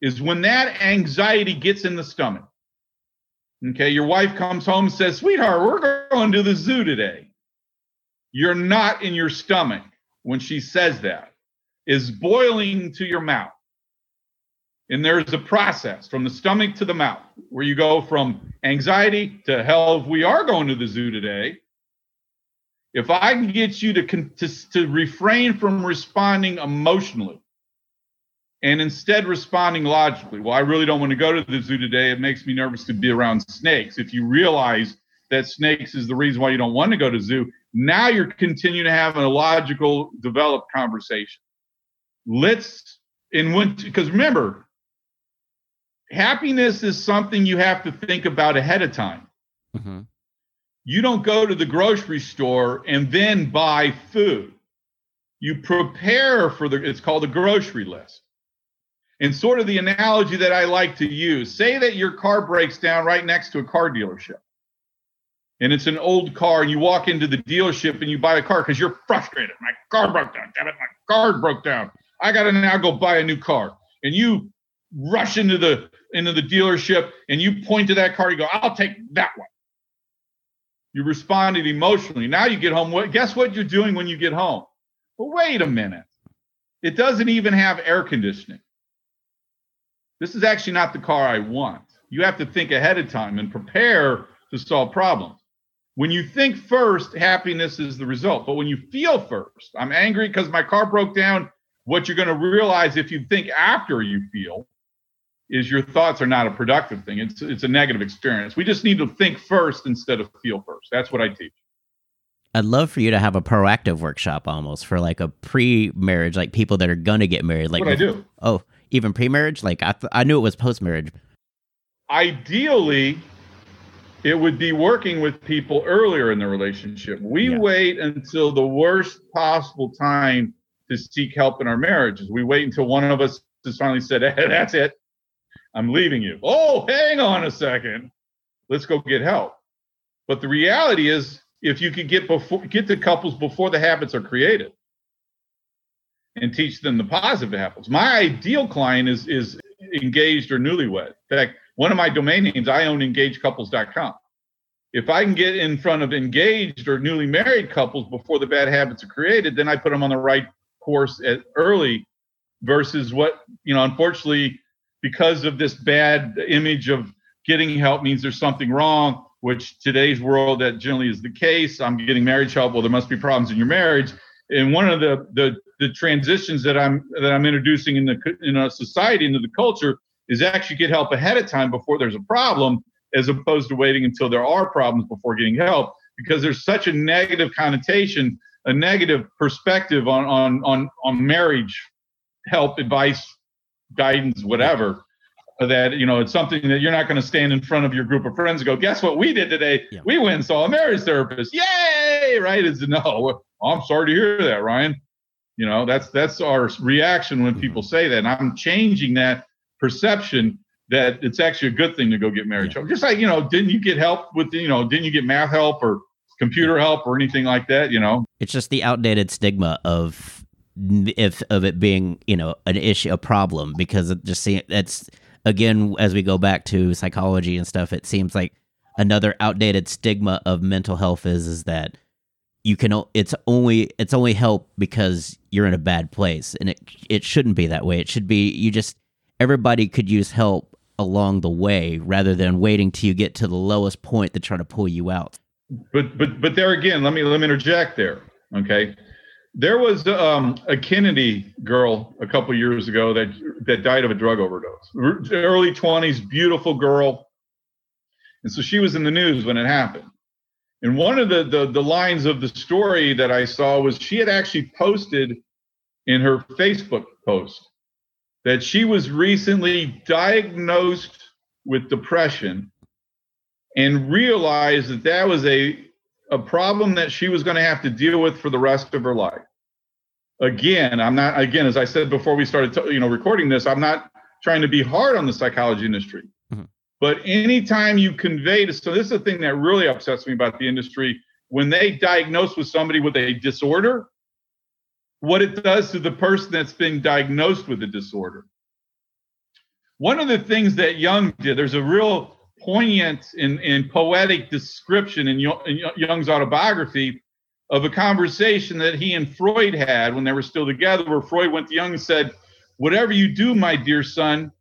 is when that anxiety gets in the stomach. Okay, your wife comes home and says, Sweetheart, we're going to the zoo today. You're not in your stomach when she says that, is boiling to your mouth. And there's a process from the stomach to the mouth where you go from anxiety to hell, if we are going to the zoo today. If I can get you to, to, to refrain from responding emotionally and instead responding logically, well, I really don't want to go to the zoo today. It makes me nervous to be around snakes. If you realize that snakes is the reason why you don't want to go to zoo, now you're continuing to have a logical, developed conversation. Let's, and when, because remember, happiness is something you have to think about ahead of time. Mm-hmm. You don't go to the grocery store and then buy food. You prepare for the, it's called a grocery list. And sort of the analogy that I like to use say that your car breaks down right next to a car dealership. And it's an old car, and you walk into the dealership and you buy a car because you're frustrated. My car broke down. Damn it, my car broke down. I got to now go buy a new car. And you rush into the into the dealership and you point to that car. You go, "I'll take that one." You responded emotionally. Now you get home. What? Guess what you're doing when you get home? Wait a minute. It doesn't even have air conditioning. This is actually not the car I want. You have to think ahead of time and prepare to solve problems. When you think first, happiness is the result. But when you feel first, I'm angry because my car broke down. What you're going to realize if you think after you feel is your thoughts are not a productive thing. It's it's a negative experience. We just need to think first instead of feel first. That's what I teach. I'd love for you to have a proactive workshop almost for like a pre-marriage, like people that are gonna get married. Like what I do. Oh, even pre-marriage? Like I th- I knew it was post-marriage. Ideally, it would be working with people earlier in the relationship. We Yeah. wait until the worst possible time to seek help in our marriages. We wait until one of us has finally said, hey, "That's it, I'm leaving you." Oh, hang on a second, let's go get help. But the reality is, if you could get before get the couples before the habits are created, and teach them the positive habits. My ideal client is is engaged or newlywed. In fact, one of my domain names, I own engagedcouples.com. If I can get in front of engaged or newly married couples before the bad habits are created, then I put them on the right course at early versus what, you know, unfortunately, because of this bad image of getting help means there's something wrong, which today's world that generally is the case. I'm getting marriage help. Well, there must be problems in your marriage. And one of the the the transitions that I'm that I'm introducing in the in a society into the culture is actually get help ahead of time before there's a problem, as opposed to waiting until there are problems before getting help, because there's such a negative connotation, a negative perspective on on on on marriage help, advice, guidance, whatever. That you know, it's something that you're not going to stand in front of your group of friends and go, "Guess what we did today? Yeah. We went and saw a marriage therapist. Yay!" Right? Is no. I'm sorry to hear that, Ryan. You know, that's that's our reaction when mm-hmm. people say that. And I'm changing that perception that it's actually a good thing to go get married. help. Just like, you know, didn't you get help with, you know, didn't you get math help or computer help or anything like that, you know? It's just the outdated stigma of if of it being you know an issue, a problem, because it just seems that's again as we go back to psychology and stuff. It seems like another outdated stigma of mental health is is that you can it's only it's only help because you're in a bad place, and it it shouldn't be that way. It should be you just everybody could use help along the way rather than waiting till you get to the lowest point to try to pull you out. but but but there again let me let me interject there okay there was um, a kennedy girl a couple years ago that that died of a drug overdose early 20s beautiful girl and so she was in the news when it happened and one of the, the the lines of the story that i saw was she had actually posted in her facebook post that she was recently diagnosed with depression and realized that that was a a problem that she was going to have to deal with for the rest of her life. Again, I'm not again as I said before we started you know recording this, I'm not trying to be hard on the psychology industry. But anytime you convey to so this is the thing that really upsets me about the industry when they diagnose with somebody with a disorder, what it does to the person that's being diagnosed with a disorder. One of the things that Jung did, there's a real poignant and, and poetic description in, in Jung's autobiography of a conversation that he and Freud had when they were still together, where Freud went to Jung and said, Whatever you do, my dear son,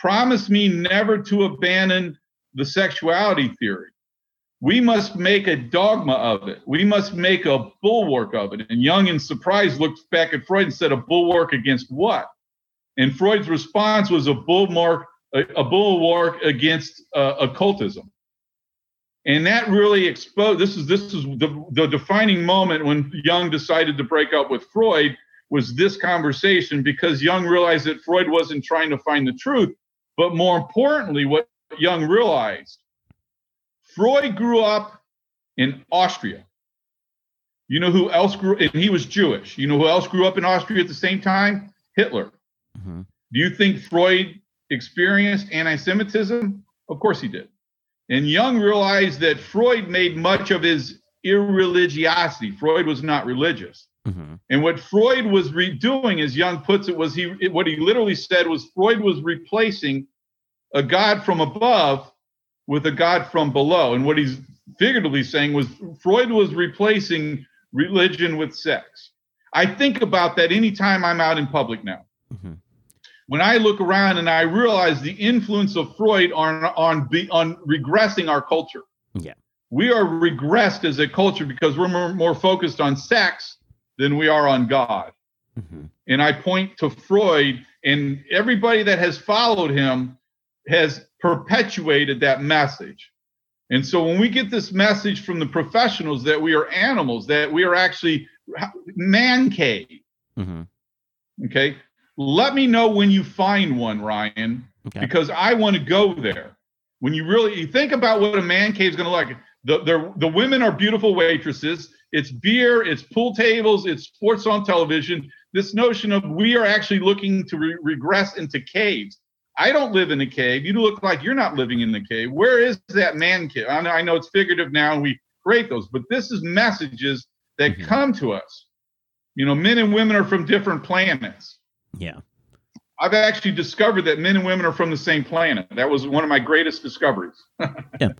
promise me never to abandon the sexuality theory. We must make a dogma of it. We must make a bulwark of it. And Jung, in surprise, looked back at Freud and said, A bulwark against what? And Freud's response was a bulwark, a, a bulwark against uh, occultism. And that really exposed. This is this is the, the defining moment when Jung decided to break up with Freud. Was this conversation because Jung realized that Freud wasn't trying to find the truth, but more importantly, what Jung realized, Freud grew up in Austria. You know who else grew? And he was Jewish. You know who else grew up in Austria at the same time? Hitler. Mhm. Do you think Freud experienced anti-Semitism? Of course he did. And Jung realized that Freud made much of his irreligiosity. Freud was not religious. hmm And what Freud was redoing, as Jung puts it, was he what he literally said was Freud was replacing a God from above with a God from below. And what he's figuratively saying was Freud was replacing religion with sex. I think about that anytime I'm out in public now. hmm When I look around and I realize the influence of Freud on on on regressing our culture. Yeah. We are regressed as a culture because we're more, more focused on sex than we are on God hmm and I point to Freud, and everybody that has followed him has perpetuated that message. And so when we get this message from the professionals that we are animals, that we are actually man cave, hmm okay? Let me know when you find one, Ryan, Okay. because I want to go there. When you really you think about what a man cave is going to look like, the, the women are beautiful waitresses. It's beer, it's pool tables, it's sports on television. This notion of we are actually looking to re- regress into caves. I don't live in a cave. You look like you're not living in the cave. Where is that man cave? I know, I know it's figurative now and we create those, but this is messages that mm-hmm. come to us. You know, men and women are from different planets. Yeah. I've actually discovered that men and women are from the same planet. That was one of my greatest discoveries. yeah.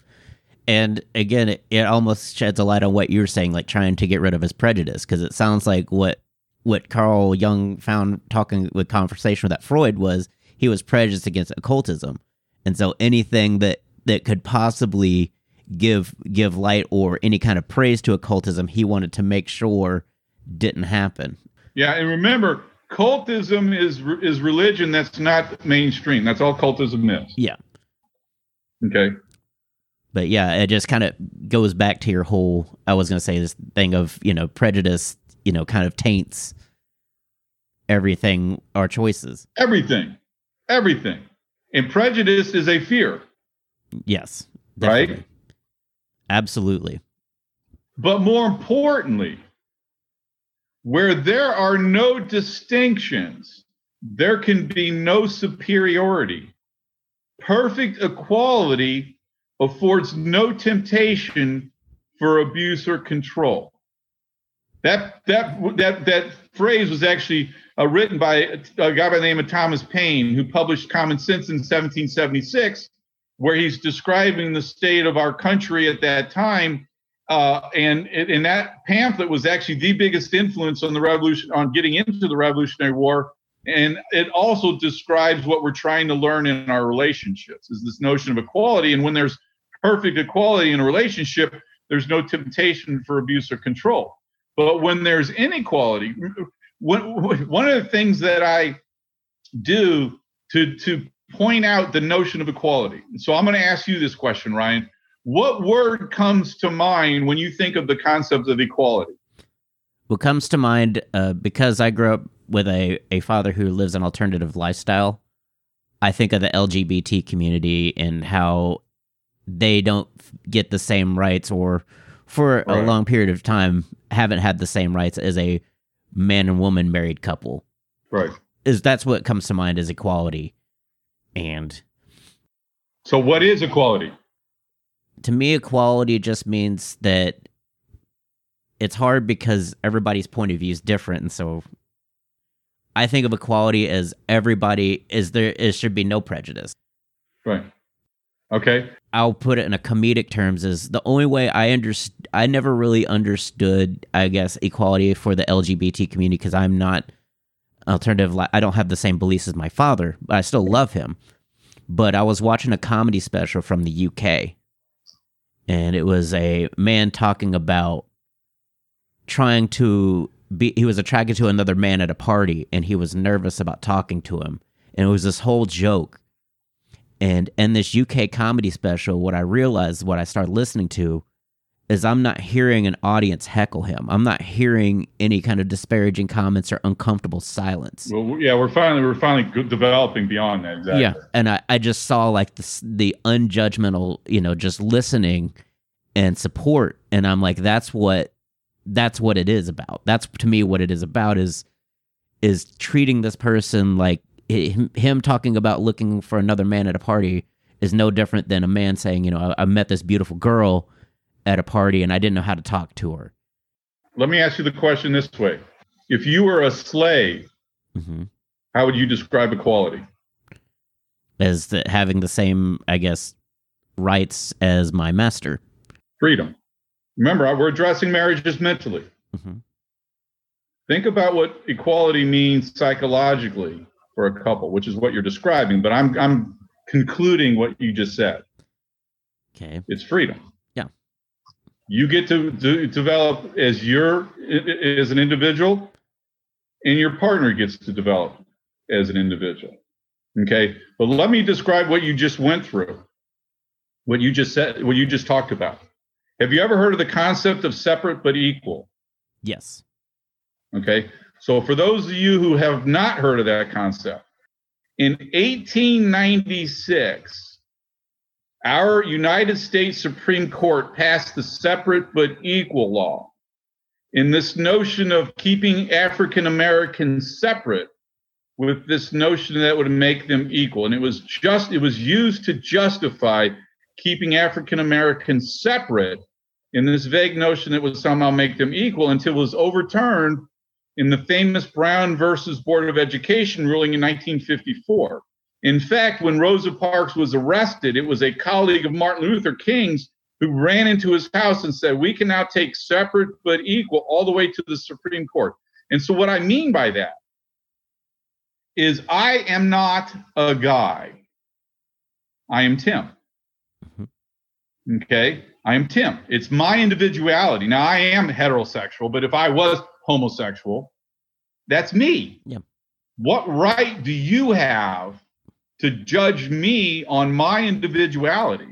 And again, it, it almost sheds a light on what you're saying, like trying to get rid of his prejudice, because it sounds like what what Carl Jung found talking with conversation with that Freud was he was prejudiced against occultism, and so anything that that could possibly give give light or any kind of praise to occultism, he wanted to make sure didn't happen. Yeah, and remember, cultism is is religion that's not mainstream. That's all cultism is. Yeah. Okay. But yeah, it just kind of goes back to your whole. I was going to say this thing of you know prejudice. You know, kind of taints everything our choices. Everything, everything, and prejudice is a fear. Yes. Definitely. Right. Absolutely. But more importantly, where there are no distinctions, there can be no superiority. Perfect equality affords no temptation for abuse or control. That that that that phrase was actually uh, written by a guy by the name of Thomas Paine, who published Common Sense in 1776, where he's describing the state of our country at that time uh, and and that pamphlet was actually the biggest influence on the revolution on getting into the Revolutionary War. And it also describes what we're trying to learn in our relationships is this notion of equality. And when there's perfect equality in a relationship, there's no temptation for abuse or control. But when there's inequality, one, one of the things that I do to to point out the notion of equality. So I'm going to ask you this question, Ryan. What word comes to mind when you think of the concept of equality? What comes to mind, uh, because I grew up with a, a father who lives an alternative lifestyle, I think of the LGBT community and how they don't get the same rights or for right. a long period of time haven't had the same rights as a man and woman married couple. Right. Is that's what comes to mind as equality. And so what is equality? to me, equality just means that it's hard because everybody's point of view is different, and so I think of equality as everybody is there. It should be no prejudice. Right. Okay. I'll put it in a comedic terms is the only way I understand. I never really understood, I guess, equality for the LGBT community because I'm not alternative. I don't have the same beliefs as my father, but I still love him. But I was watching a comedy special from the UK, and it was a man talking about trying to be he was attracted to another man at a party and he was nervous about talking to him and it was this whole joke and in this UK comedy special what I realized what I started listening to is I'm not hearing an audience heckle him. I'm not hearing any kind of disparaging comments or uncomfortable silence. Well, yeah, we're finally we're finally developing beyond that. Exactly. Yeah, and I, I just saw like the the unjudgmental, you know, just listening and support, and I'm like, that's what that's what it is about. That's to me what it is about is is treating this person like him, him talking about looking for another man at a party is no different than a man saying, you know, I, I met this beautiful girl at a party and I didn't know how to talk to her. Let me ask you the question this way. If you were a slave, mm-hmm. how would you describe equality? As the, having the same, I guess, rights as my master. Freedom. Remember, we're addressing marriages mentally. Mm-hmm. Think about what equality means psychologically for a couple, which is what you're describing, but I'm I'm concluding what you just said. Okay. It's freedom. Yeah. you get to, to develop as your as an individual and your partner gets to develop as an individual. Okay? But let me describe what you just went through. What you just said what you just talked about. Have you ever heard of the concept of separate but equal? Yes. Okay so for those of you who have not heard of that concept in 1896 our United States Supreme Court passed the separate but equal law. In this notion of keeping African Americans separate with this notion that would make them equal. And it was just, it was used to justify keeping African Americans separate in this vague notion that would somehow make them equal until it was overturned in the famous Brown versus Board of Education ruling in 1954. In fact, when Rosa Parks was arrested, it was a colleague of Martin Luther King's who ran into his house and said, We can now take separate but equal all the way to the Supreme Court. And so, what I mean by that is, I am not a guy, I am Tim. Mm-hmm. Okay. I am Tim. It's my individuality. Now, I am heterosexual, but if I was homosexual, that's me. Yeah. What right do you have to judge me on my individuality.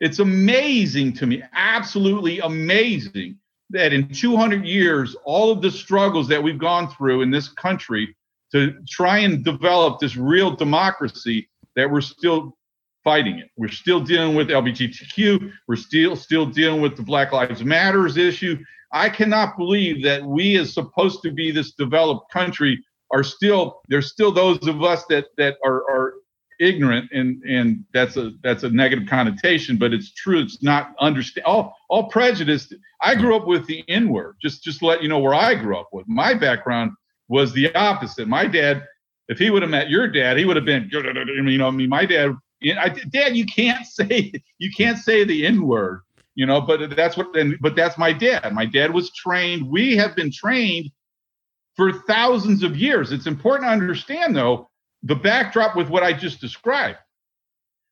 It's amazing to me, absolutely amazing, that in 200 years, all of the struggles that we've gone through in this country to try and develop this real democracy, that we're still fighting it. We're still dealing with LGBTQ. We're still still dealing with the Black Lives Matters issue. I cannot believe that we, as supposed to be this developed country, are still there's still those of us that that are are ignorant and and that's a that's a negative connotation but it's true it's not understand all all prejudice. I grew up with the n word just just let you know where i grew up with. My background was the opposite. My dad if he would have met your dad he would have been you know i mean? My dad I, dad you can't say you can't say the n word you know but that's what and but that's my dad my dad was trained we have been trained for thousands of years it's important to understand though the backdrop with what I just described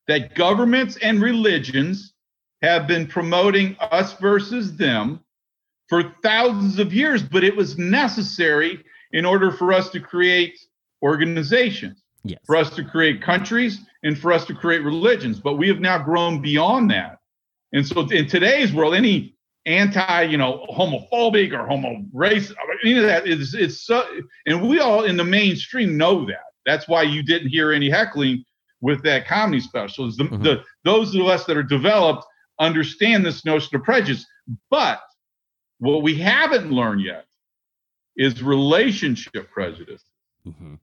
that governments and religions have been promoting us versus them for thousands of years, but it was necessary in order for us to create organizations, yes. for us to create countries, and for us to create religions. But we have now grown beyond that. And so in today's world, any anti, you know, homophobic or homo race, any of that is it's so, and we all in the mainstream know that. That's why you didn't hear any heckling with that comedy special. The, mm-hmm. the, those of us that are developed understand this notion of prejudice. But what we haven't learned yet is relationship prejudice. Mm-hmm.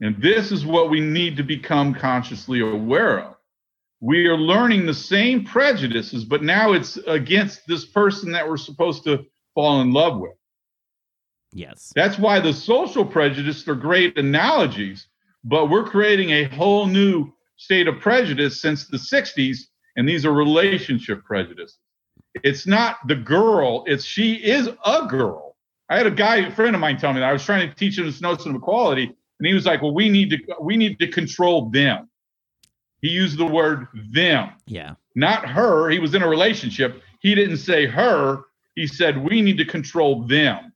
And this is what we need to become consciously aware of. We are learning the same prejudices, but now it's against this person that we're supposed to fall in love with. Yes. That's why the social prejudices are great analogies, but we're creating a whole new state of prejudice since the 60s, and these are relationship prejudices. It's not the girl, it's she is a girl. I had a guy, a friend of mine tell me that I was trying to teach him this notion of equality, and he was like, Well, we need to we need to control them. He used the word them. Yeah. Not her. He was in a relationship. He didn't say her. He said, We need to control them.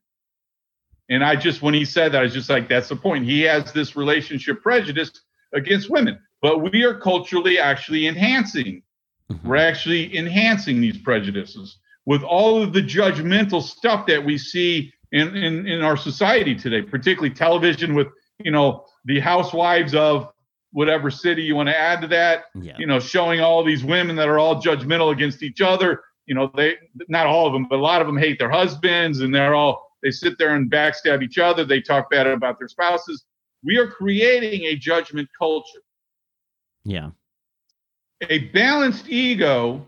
And I just, when he said that, I was just like, that's the point. He has this relationship prejudice against women, but we are culturally actually enhancing. Mm-hmm. We're actually enhancing these prejudices with all of the judgmental stuff that we see in, in, in our society today, particularly television with, you know, the housewives of whatever city you want to add to that, yeah. you know, showing all these women that are all judgmental against each other. You know, they, not all of them, but a lot of them hate their husbands and they're all, they sit there and backstab each other. They talk bad about their spouses. We are creating a judgment culture. Yeah. A balanced ego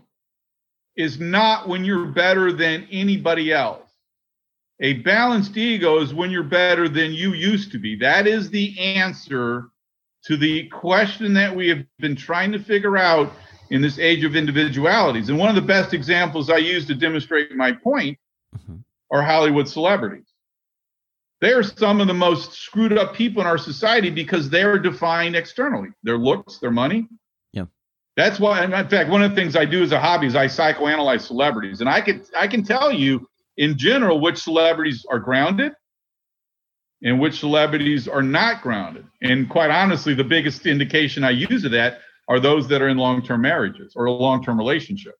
is not when you're better than anybody else. A balanced ego is when you're better than you used to be. That is the answer to the question that we have been trying to figure out in this age of individualities. And one of the best examples I use to demonstrate my point mm-hmm are Hollywood celebrities. They are some of the most screwed up people in our society because they are defined externally their looks, their money. Yeah. That's why, in fact, one of the things I do as a hobby is I psychoanalyze celebrities. And I can I can tell you in general which celebrities are grounded and which celebrities are not grounded. And quite honestly, the biggest indication I use of that are those that are in long-term marriages or long-term relationships.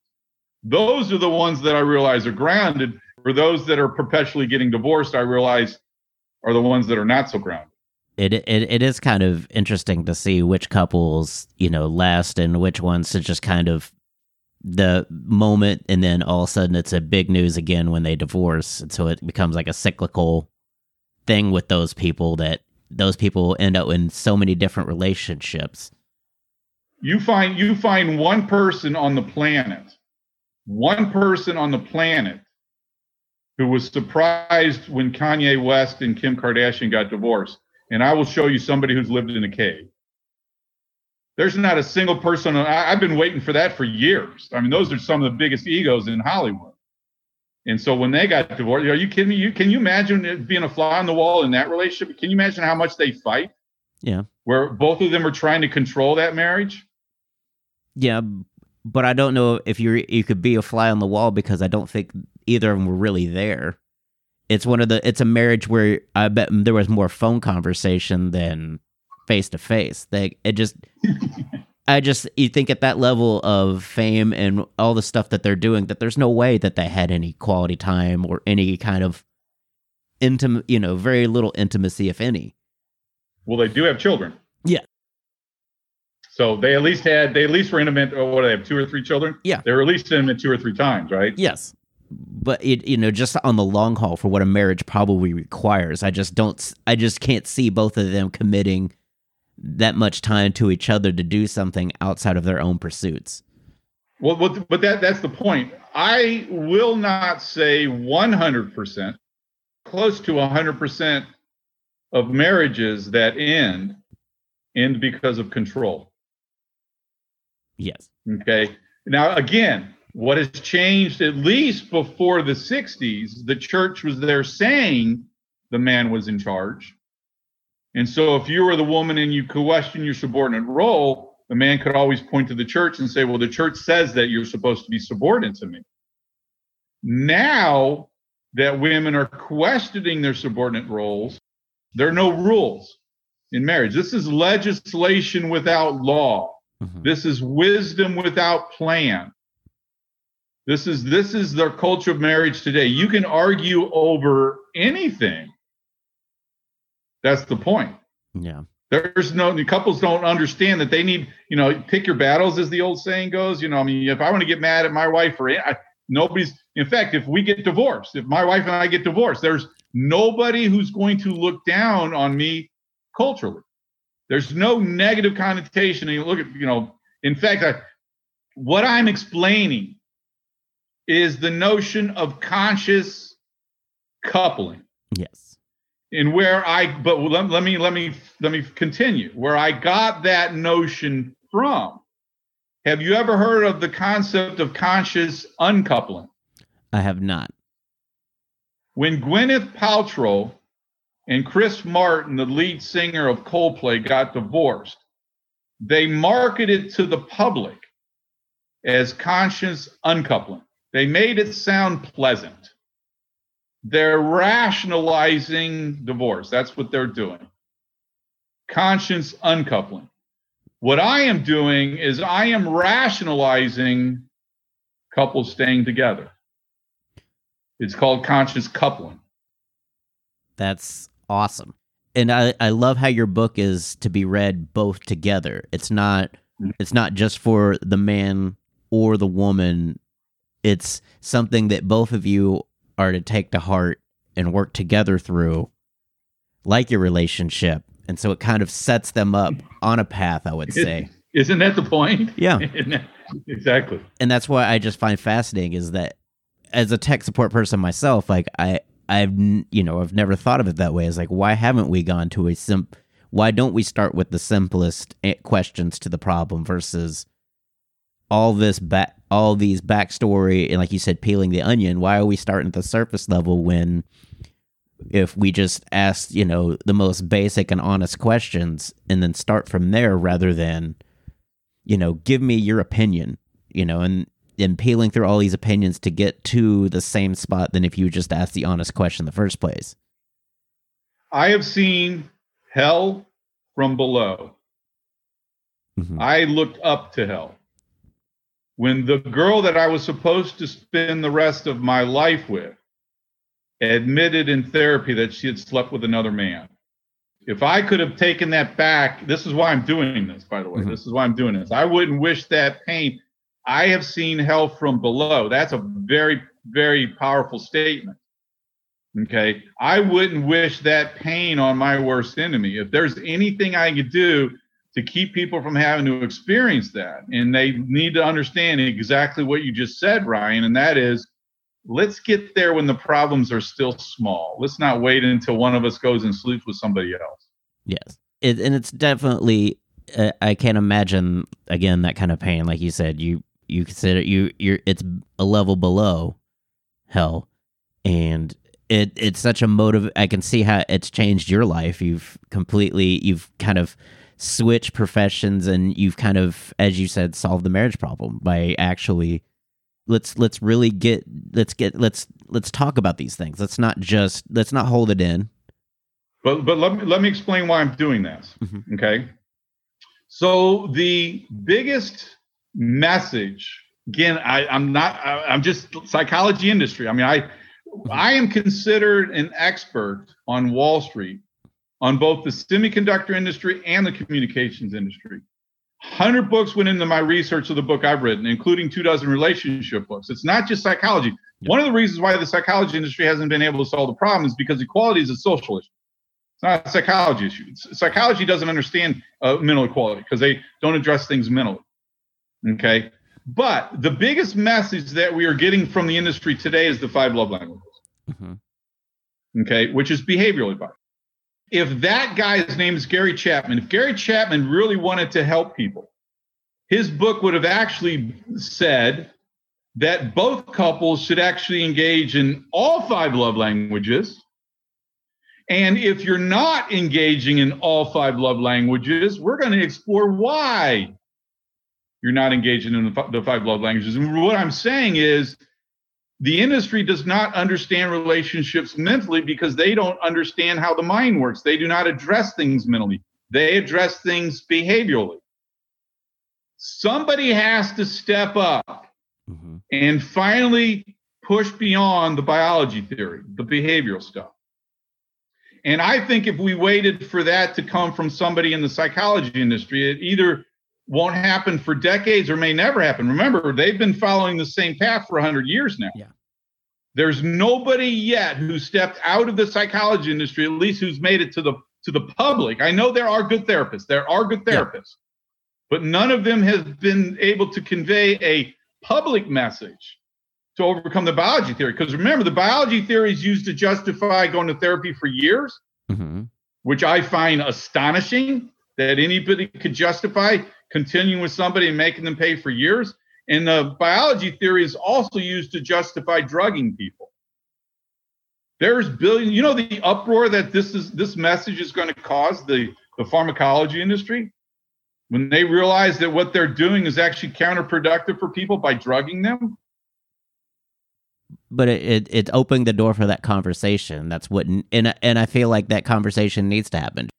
Those are the ones that I realize are grounded for those that are perpetually getting divorced, I realize are the ones that are not so grounded. it, it it is kind of interesting to see which couples you know last and which ones to just kind of the moment and then all of a sudden it's a big news again when they divorce and so it becomes like a cyclical thing with those people that those people end up in so many different relationships You find you find one person on the planet, one person on the planet who was surprised when Kanye West and Kim Kardashian got divorced. And I will show you somebody who's lived in a cave. There's not a single person. I, I've been waiting for that for years. I mean, those are some of the biggest egos in Hollywood. And so when they got divorced, are you kidding me? You can you imagine it being a fly on the wall in that relationship? Can you imagine how much they fight? Yeah. Where both of them are trying to control that marriage? yeah but i don't know if you you could be a fly on the wall because i don't think either of them were really there it's one of the it's a marriage where i bet there was more phone conversation than face to face they it just i just you think at that level of fame and all the stuff that they're doing that there's no way that they had any quality time or any kind of intimate you know very little intimacy if any Well, they do have children. Yeah. So they at least had they at least were intimate. Or what do they have two or three children? Yeah. they were at least intimate two or three times, right? Yes. But it you know just on the long haul for what a marriage probably requires, I just don't I just can't see both of them committing that much time to each other to do something outside of their own pursuits. Well, but, but that that's the point. I will not say 100%, close to 100% of marriages that end end because of control. Yes. Okay. Now, again, what has changed, at least before the 60s, the church was there saying the man was in charge. And so if you were the woman and you question your subordinate role, the man could always point to the church and say, well, the church says that you're supposed to be subordinate to me. Now that women are questioning their subordinate roles, there are no rules in marriage. This is legislation without law. Mhm. This is wisdom without plan. This is this is their culture of marriage today. You can argue over anything. That's the point. Yeah. There's no the couples don't understand that they need, you know, pick your battles, as the old saying goes. You know, I mean, if I want to get mad at my wife or I, nobody's. In fact, if we get divorced, if my wife and I get divorced, there's nobody who's going to look down on me culturally. There's no negative connotation. And you look at, you know, in fact, I, what I'm explaining is the notion of conscious coupling Yes. And where I but let, let me let me let me continue where I got that notion from. Have you ever heard of the concept of conscious uncoupling? I have not. When Gwyneth Paltrow and Chris Martin, the lead singer of Coldplay, got divorced, they marketed to the public as conscious uncoupling. They made it sound pleasant. They're rationalizing divorce. That's what they're doing. Conscience uncoupling. What I am doing is I am rationalizing couples staying together. It's called conscious coupling. That's awesome. And I, I love how your book is to be read both together. It's not Mhm. it's not just for the man or the woman. It's something that both of you are to take to heart and work together through, like your relationship. And so it kind of sets them up on a path, I would say. Isn't that the point? Yeah. That- exactly. and that's what I just find fascinating is that as a tech support person myself, like I I've you know I've never thought of it that way. It's like why haven't we gone to a sim? Why don't we start with the simplest eh, questions to the problem versus all this back all these backstory and like you said peeling the onion? Why are we starting at the surface level when if we just ask you know the most basic and honest questions and then start from there rather than you know give me your opinion you know, and and peeling through all these opinions to get to the same spot than if you just asked the honest question in the first place. I have seen hell from below. Mhm. I looked up to hell. When the girl that I was supposed to spend the rest of my life with admitted in therapy that she had slept with another man. If I could have taken that back, this is why I'm doing this, by the way. Mhm. This is why I'm doing this. I wouldn't wish that pain. I have seen hell from below. That's a very, very powerful statement. Okay. I wouldn't wish that pain on my worst enemy. If there's anything I could do to keep people from having to experience that, and they need to understand exactly what you just said, Ryan, and that is let's get there when the problems are still small. Let's not wait until one of us goes and sleeps with somebody else. Yes, it, and it's definitely. Uh, I can't imagine again that kind of pain. Like you said, you you consider you you're it's a level below hell, and it it's such a motive. I can see how it's changed your life. You've completely you've kind of switched professions, and you've kind of, as you said, solved the marriage problem by actually let's let's really get let's get let's let's talk about these things. Let's not just let's not hold it in. But but let me let me explain why I'm doing this. Mhm. Okay. So the biggest message, again, I, I'm not I, I'm just psychology industry. I mean, I I am considered an expert on Wall Street on both the semiconductor industry and the communications industry. 100 books went into my research of the book I've written, including two dozen relationship books. It's not just psychology. Yeah. One of the reasons why the psychology industry hasn't been able to solve the problem is because equality is a social issue. It's not a psychology issue. It's, psychology doesn't understand uh, mental equality because they don't address things mentally. Okay. But the biggest message that we are getting from the industry today is the five love languages Mhm. okay, which is behavioral advice. If that guy's name is Gary Chapman, if Gary Chapman really wanted to help people, his book would have actually said that both couples should actually engage in all five love languages. And if you're not engaging in all five love languages, we're going to explore why you're not engaging in the five love languages. And what I'm saying is, the industry does not understand relationships mentally because they don't understand how the mind works. They do not address things mentally, they address things behaviorally. Somebody has to step up Mhm. and finally push beyond the biology theory, the behavioral stuff. And I think if we waited for that to come from somebody in the psychology industry, it either won't happen for decades or may never happen. Remember, they've been following the same path for 100 years now. Yeah. There's nobody yet who stepped out of the psychology industry, at least who's made it to the to the public. I know there are good therapists. There are good Yeah. therapists. But none of them has been able to convey a public message to overcome the biology theory. Because remember, the biology theory is used to justify going to therapy for years, Mhm. which I find astonishing that anybody could justify continuing with somebody and making them pay for years. And the biology theory is also used to justify drugging people. There's billion, you know, the uproar that this is this message is going to cause the, the pharmacology industry when they realize that what they're doing is actually counterproductive for people by drugging them. but it, it it's opening the door for that conversation. That's what, and and I feel like that conversation needs to happen.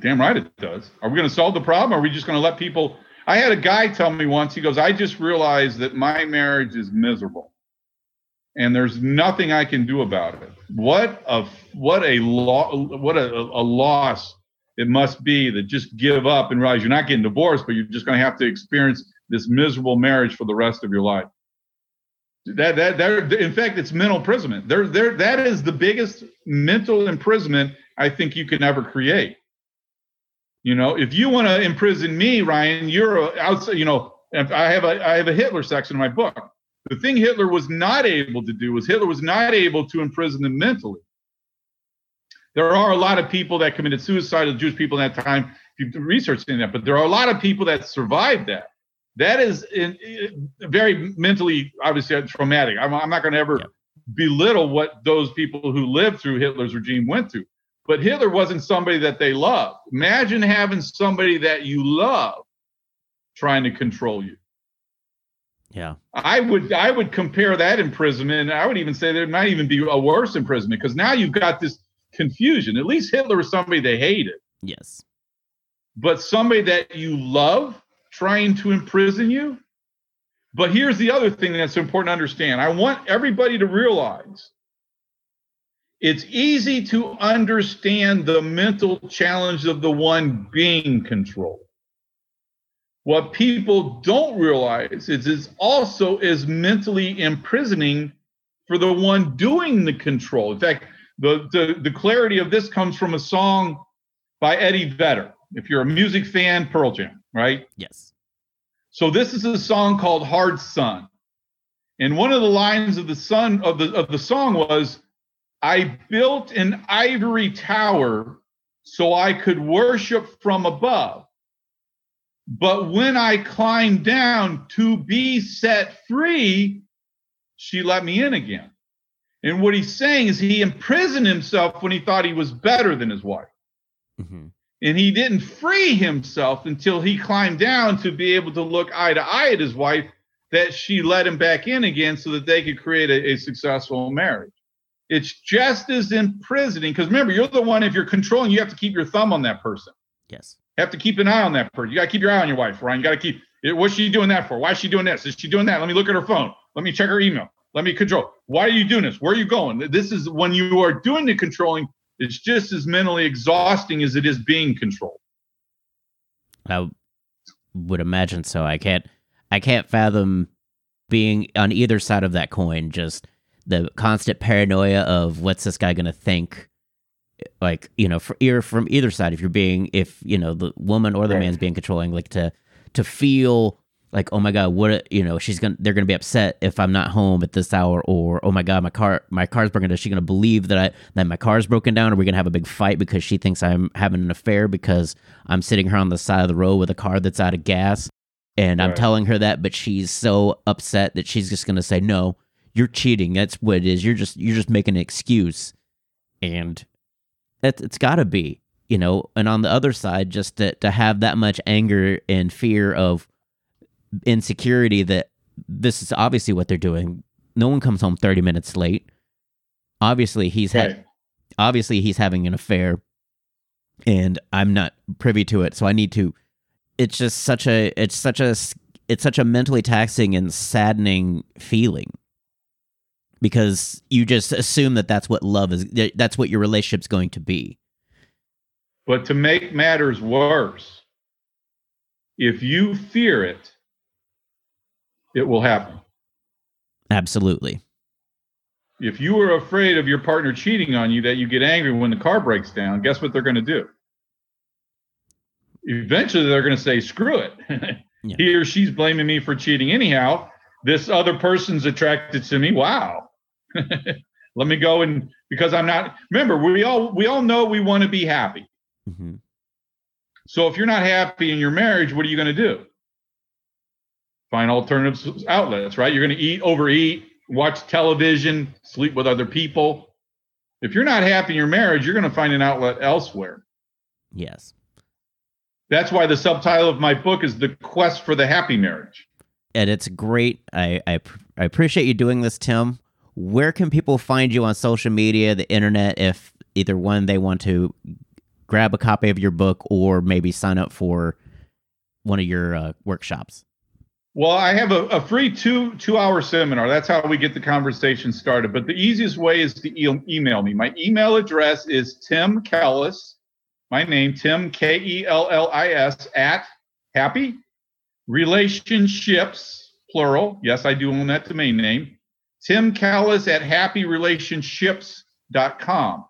Damn right it does. Are we going to solve the problem? Or are we just going to let people? I had a guy tell me once. He goes, "I just realized that my marriage is miserable, and there's nothing I can do about it. What a what a lo- what a, a loss it must be that just give up and realize you're not getting divorced, but you're just going to have to experience this miserable marriage for the rest of your life." That that that in fact, it's mental imprisonment. There there that is the biggest mental imprisonment I think you can ever create. You know, if you want to imprison me, Ryan, you're outside. You know, if I have a I have a Hitler section in my book. The thing Hitler was not able to do was Hitler was not able to imprison them mentally. There are a lot of people that committed suicide, the Jewish people at that time. If you've researched in that, but there are a lot of people that survived that. That is in, in- very mentally, obviously, uh, traumatic. I'm, I'm not going to ever Yeah. belittle what those people who lived through Hitler's regime went through. But Hitler wasn't somebody that they loved. Imagine having somebody that you love trying to control you. Yeah, I would I would compare that imprisonment. And I would even say there might even be a worse imprisonment because now you've got this confusion. At least Hitler was somebody they hated, yes, but somebody that you love trying to imprison you. But here's the other thing that's important to understand. I want everybody to realize it's easy to understand the mental challenge of the one being controlled. What people don't realize is it's also is mentally imprisoning for the one doing the control. In fact, the, the, the clarity of this comes from a song by Eddie Vedder. If you're a music fan, Pearl Jam, right? Yes. So this is a song called Hard Sun. And one of the lines of the sun of the of the song was, I built an ivory tower so I could worship from above. But when I climbed down to be set free, she let me in again. And what he's saying is he imprisoned himself when he thought he was better than his wife. hmm And he didn't free himself until he climbed down to be able to look eye to eye at his wife that she let him back in again so that they could create a, a successful marriage. It's just as imprisoning because remember, you're the one, if you're controlling, you have to keep your thumb on that person. Yes. You have to keep an eye on that person. You got to keep your eye on your wife, Ryan. You got to keep, eh, what's she doing that for? Why is she doing this? Is she doing that? Let me look at her phone. Let me check her email. Let me control. Why are you doing this? Where are you going? This is when you are doing the controlling, it's just as mentally exhausting as it is being controlled. I would imagine so. I can't I can't fathom being on either side of that coin, just the constant paranoia of what's this guy gonna think. Like, you know, for ear from either side, if you're being if, you know, the woman or the Right. man's being controlling, like to to feel like, oh my god, what you know, she's gonna they're gonna be upset if I'm not home at this hour, or oh my god, my car my car's broken down. Is she gonna believe that I that my car's broken down? Are we gonna have a big fight because she thinks I'm having an affair because I'm sitting her on the side of the road with a car that's out of gas? And I'm telling her that, but she's so upset that she's just gonna say, No, you're cheating. That's what it is. You're just you're just making an excuse. And it, it's gotta be, you know, and on the other side, just to, to have that much anger and fear of insecurity that this is obviously what they're doing. No one comes home 30 minutes late. Obviously, he's had obviously he's having an affair and I'm not privy to it. So I need to it's just such a it's such a it's such a mentally taxing and saddening feeling because you just assume that that's what love is that's what your relationship's going to be. But to make matters worse, if you fear it, it will happen. Absolutely. If you are afraid of your partner cheating on you, that you get angry when the car breaks down, guess what they're going to do? Eventually, they're going to say, screw it. Yeah. He or she's blaming me for cheating anyhow. This other person's attracted to me. Wow. Let me go and because I'm not remember, we all we all know we want to be happy. hmm So if you're not happy in your marriage, what are you going to do? Find alternative outlets, right? You're going to eat, overeat, watch television, sleep with other people. If you're not happy in your marriage, you're going to find an outlet elsewhere. Yes. That's why the subtitle of my book is The Quest for the Happy Marriage. and it's great. I, I I appreciate you doing this, Tim. Where can people find you on social media, the internet, if either one they want to grab a copy of your book or maybe sign up for one of your uh, workshops? Well, I have a, a free two two hour seminar. That's how we get the conversation started. But the easiest way is to e- email me. My email address is Tim Kellis, my name, Tim K E L L I S at happy relationships plural. Yes, I do own that domain name. Tim Kellis at happyrelationships.com.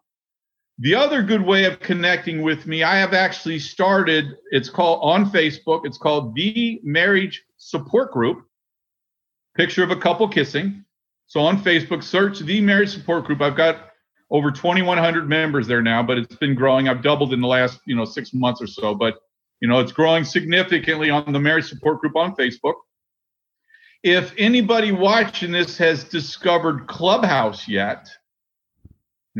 The other good way of connecting with me, I have actually started, it's called on Facebook, it's called The Marriage Support Group. Picture of a couple kissing. So on Facebook, search The Marriage Support Group. I've got over 2,100 members there now, but it's been growing. I've doubled in the last, you know, six months or so, but you know, it's growing significantly on the Marriage Support Group on Facebook. If anybody watching this has discovered Clubhouse yet,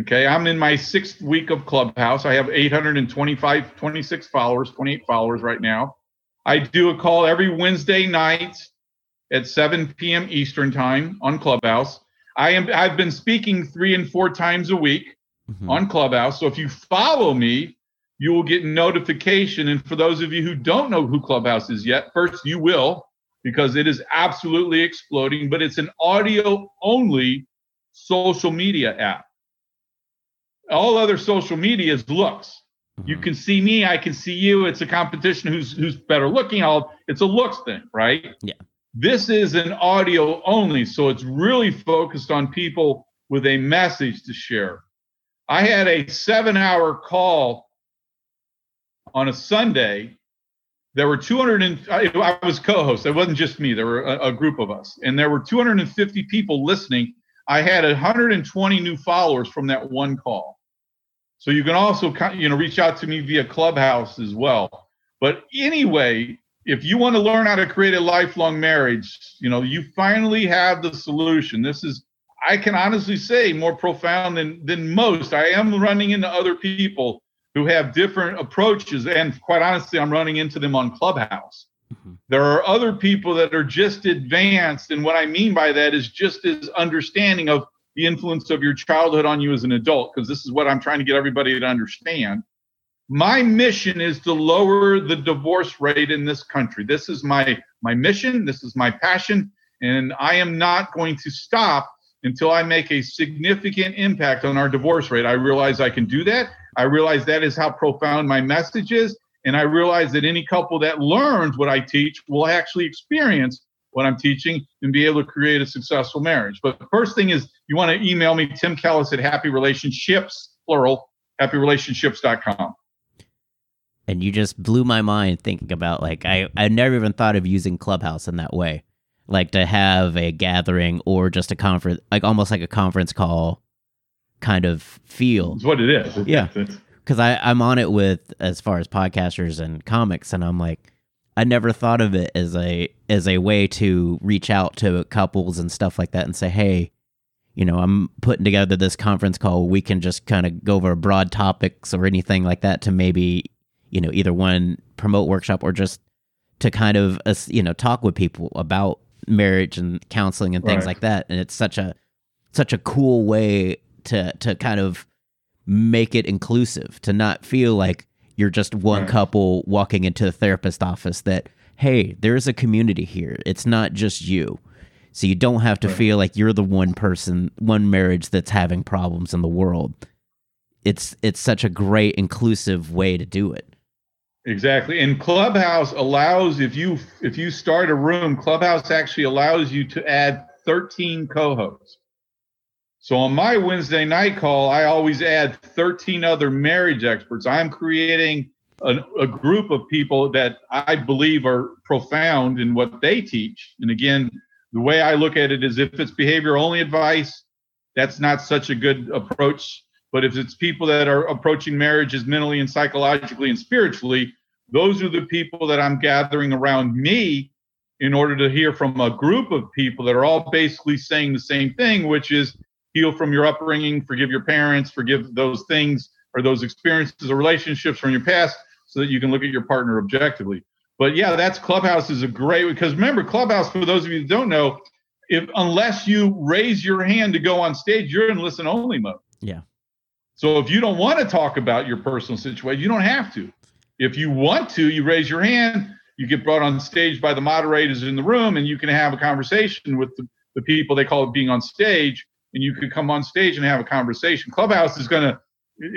Okay, I'm in my sixth week of Clubhouse. I have 825, 26 followers, 28 followers right now. I do a call every Wednesday night at 7 p.m. Eastern time on Clubhouse. I am I've been speaking three and four times a week Mhm. on Clubhouse. So if you follow me, you will get notification. And for those of you who don't know who Clubhouse is yet, first you will, because it is absolutely exploding, but it's an audio only social media app. all other social media is looks. You Mhm. can see me, I can see you. It's a competition who's who's better looking. All it's a looks thing, right? Yeah. This is an audio only, so it's really focused on people with a message to share. I had a seven-hour call on a Sunday. There were 200 and I, was co-host. It wasn't just me. There were a, a group of us, and there were 250 people listening. I had 120 new followers from that one call. So you can also you know reach out to me via Clubhouse as well. But anyway, if you want to learn how to create a lifelong marriage, you know, you finally have the solution. This is I can honestly say more profound than than most. I am running into other people who have different approaches and quite honestly I'm running into them on Clubhouse. Mhm. There are other people that are just advanced and what I mean by that is just as understanding of the influence of your childhood on you as an adult because this is what I'm trying to get everybody to understand. My mission is to lower the divorce rate in this country. This is my my mission, this is my passion and I am not going to stop until I make a significant impact on our divorce rate. I realize I can do that. I realize that is how profound my message is and I realize that any couple that learns what I teach will actually experience what I'm teaching and be able to create a successful marriage. But the first thing is you want to email me, Tim Kellis at Happy Relationships, plural, happyrelationships.com. and you just blew my mind thinking about like I I never even thought of using Clubhouse in that way, like to have a gathering or just a conference, like almost like a conference call kind of feel. It's what it is. It's- Yeah. Because I I'm on it with as far as podcasters and comics, and I'm like. I never thought of it as a as a way to reach out to couples and stuff like that and say, "Hey, you know, I'm putting together this conference call. We can just kind of go over broad topics or anything like that to maybe, you know, either one promote workshop or just to kind of, you know, talk with people about marriage and counseling and things Right. like that. And it's such a such a cool way to to kind of make it inclusive to not feel like you're just one Right. couple walking into a therapist office that hey there's a community here it's not just you so you don't have to Right. feel like you're the one person one marriage that's having problems in the world it's it's such a great inclusive way to do it Exactly. And Clubhouse allows if you if you start a room, Clubhouse actually allows you to add 13 co-hosts. So on my Wednesday night call, I always add 13 other marriage experts. I'm creating a, a group of people that I believe are profound in what they teach. And again, the way I look at it is if it's behavior only advice, that's not such a good approach. But if it's people that are approaching marriages mentally and psychologically and spiritually, those are the people that I'm gathering around me in order to hear from a group of people that are all basically saying the same thing, which is heal from your upbringing, forgive your parents, forgive those things or those experiences or relationships from your past so that you can look at your partner objectively. But yeah, that's Clubhouse is a great because remember, Clubhouse, for those of you don't know, if unless you raise your hand to go on stage, you're in listen only mode. Yeah. So if you don't want to talk about your personal situation, you don't have to. If you want to, you raise your hand, you get brought on stage by the moderators in the room, and you can have a conversation with the, the people. They call it being on stage, and you can come on stage and have a conversation. Clubhouse is going to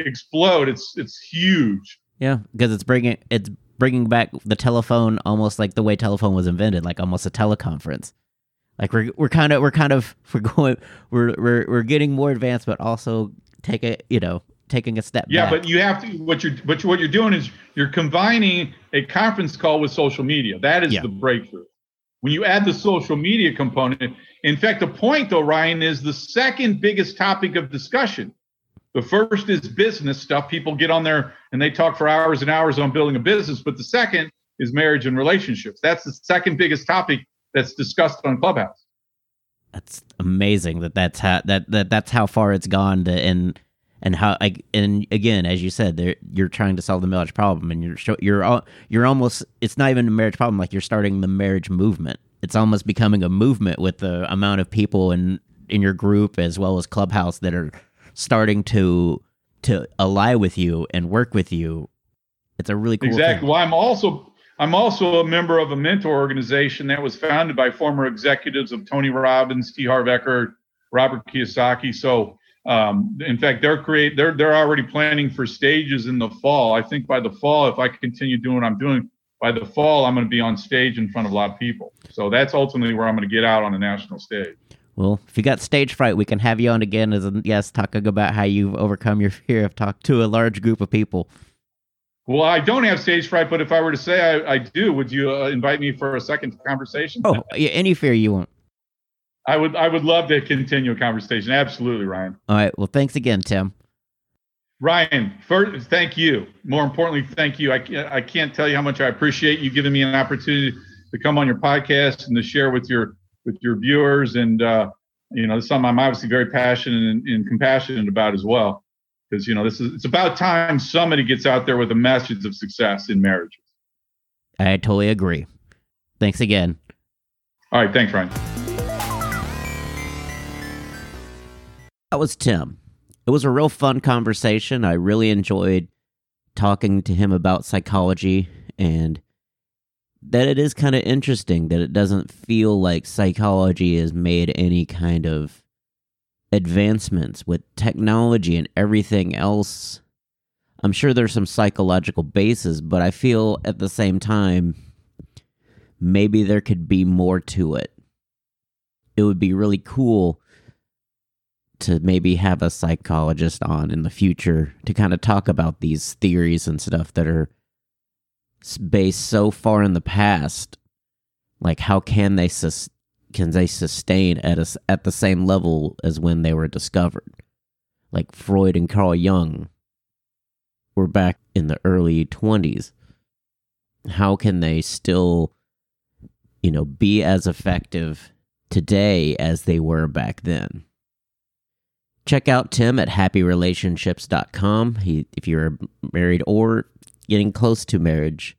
explode. It's it's huge. yeah because it's bringing it's bringing back the telephone almost like the way telephone was invented like almost a teleconference like we're we're kind of we're kind of we're going we're we're we're getting more advanced but also take a you know taking a step Yeah, back. but you have to. What you're but what you're doing is you're combining a conference call with social media. That is Yeah. the breakthrough. When you add the social media component, in fact, the point though, Ryan, is the second biggest topic of discussion. The first is business stuff. People get on there and they talk for hours and hours on building a business. But the second is marriage and relationships. That's the second biggest topic that's discussed on Clubhouse. That's amazing that that's how that, that that's how far it's gone to and and how I, and again as you said you're trying to solve the marriage problem and you're you're you're almost it's not even a marriage problem like you're starting the marriage movement it's almost becoming a movement with the amount of people in in your group as well as clubhouse that are starting to to ally with you and work with you it's a really cool exactly. thing. Well, I'm also I'm also a member of a mentor organization that was founded by former executives of Tony Robbins, T. Harv Eker, Robert Kiyosaki. So Um, in fact, they're create they're they're already planning for stages in the fall. I think by the fall, if I continue doing what I'm doing, by the fall I'm going to be on stage in front of a lot of people. So that's ultimately where I'm going to get out on the national stage. Well, if you got stage fright, we can have you on again as a guest talking about how you've overcome your fear of talk to a large group of people. Well, I don't have stage fright, but if I were to say I, I do, would you uh, invite me for a second conversation? Oh, yeah, any fear you want. I would I would love to continue a conversation. Absolutely, Ryan. All right. Well, thanks again, Tim. Ryan, first, thank you. More importantly, thank you. I, I can't tell you how much I appreciate you giving me an opportunity to come on your podcast and to share with your with your viewers. And uh, you know, this is something I'm obviously very passionate and, and compassionate about as well. Because you know, this is it's about time somebody gets out there with a message of success in marriages. I totally agree. Thanks again. All right, thanks, Ryan. That was Tim. It was a real fun conversation. I really enjoyed talking to him about psychology and that it is kind of interesting that it doesn't feel like psychology has made any kind of advancements with technology and everything else. I'm sure there's some psychological basis, but I feel at the same time maybe there could be more to it. It would be really cool to maybe have a psychologist on in the future to kind of talk about these theories and stuff that are based so far in the past like how can they sus- can they sustain at a, at the same level as when they were discovered? Like freud and carl jung were back in the early 20s how can they still you know be as effective today as they were back then? Check out tim at happyrelationships.com he, if you're married or getting close to marriage,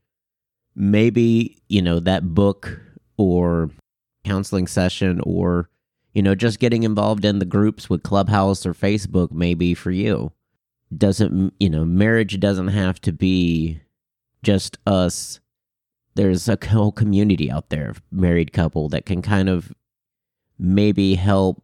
maybe, you know, that book or counseling session or, you know, just getting involved in the groups with Clubhouse or Facebook may be for you. Doesn't, you know, marriage doesn't have to be just us. There's a whole community out there, of married couple, that can kind of maybe help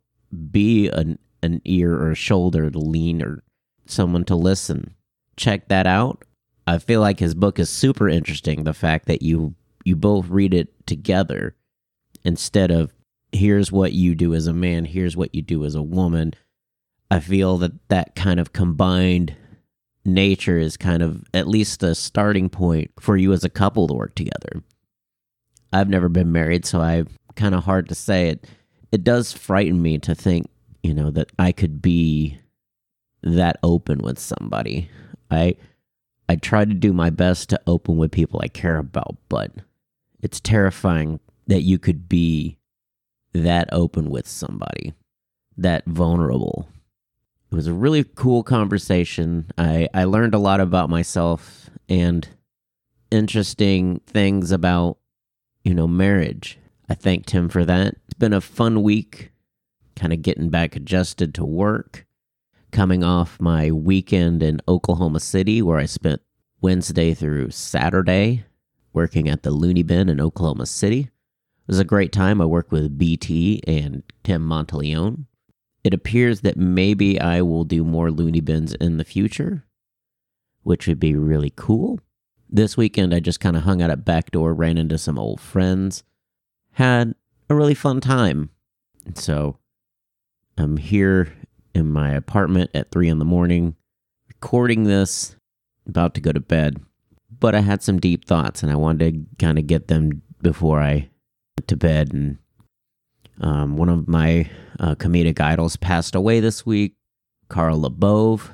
be an, an ear or a shoulder to lean or someone to listen. Check that out. I feel like his book is super interesting. The fact that you you both read it together instead of here's what you do as a man, here's what you do as a woman. I feel that that kind of combined nature is kind of at least a starting point for you as a couple to work together. I've never been married, so I kind of hard to say it. It does frighten me to think, you know, that I could be that open with somebody. I I try to do my best to open with people I care about, but it's terrifying that you could be that open with somebody, that vulnerable. It was a really cool conversation. I, I learned a lot about myself and interesting things about, you know, marriage. I thanked him for that. It's been a fun week, kind of getting back adjusted to work coming off my weekend in Oklahoma City, where I spent Wednesday through Saturday working at the Looney Bin in Oklahoma City. It was a great time. I worked with BT and Tim Monteleone. It appears that maybe I will do more Looney Bins in the future, which would be really cool. This weekend, I just kind of hung out at Backdoor, ran into some old friends, had a really fun time. So I'm here in my apartment at three in the morning, recording this, about to go to bed. But I had some deep thoughts and I wanted to kind of get them before I to bed. And um, one of my uh, comedic idols passed away this week, Carl LaBove,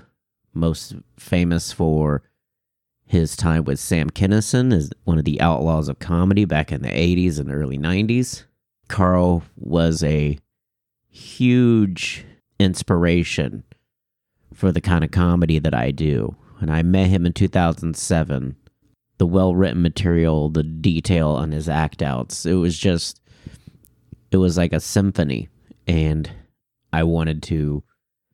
most famous for his time with Sam Kinison as one of the outlaws of comedy back in the 80s and early 90s. Carl was a huge inspiration for the kind of comedy that I do. And I met him in 2007. The well written material, the detail on his act outs, it was just, it was like a symphony. And I wanted to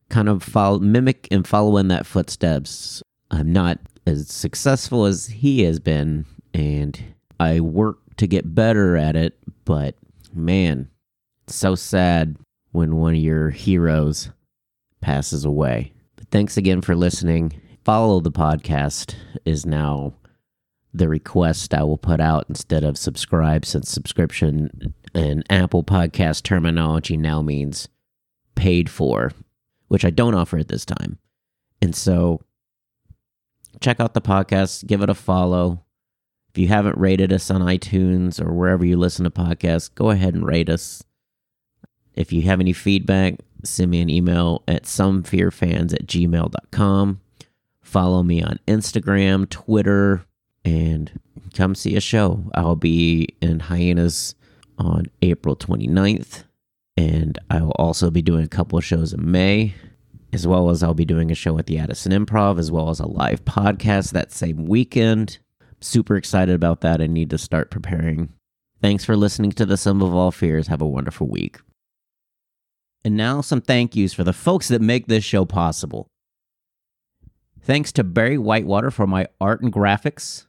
kind of follow, mimic and follow in that footsteps. I'm not as successful as he has been, and I work to get better at it, but man, so sad when one of your heroes passes away. But thanks again for listening. Follow the podcast is now the request I will put out instead of subscribe, since subscription in Apple Podcast terminology now means paid for, which I don't offer at this time. And so check out the podcast, give it a follow. If you haven't rated us on iTunes or wherever you listen to podcasts, go ahead and rate us. If you have any feedback, send me an email at somefearfans at gmail.com. Follow me on Instagram, Twitter, and come see a show. I'll be in Hyenas on April 29th, and I will also be doing a couple of shows in May, as well as I'll be doing a show at the Addison Improv, as well as a live podcast that same weekend. Super excited about that. I need to start preparing. Thanks for listening to the Some of All Fears. Have a wonderful week. And now, some thank yous for the folks that make this show possible. Thanks to Barry Whitewater for my art and graphics.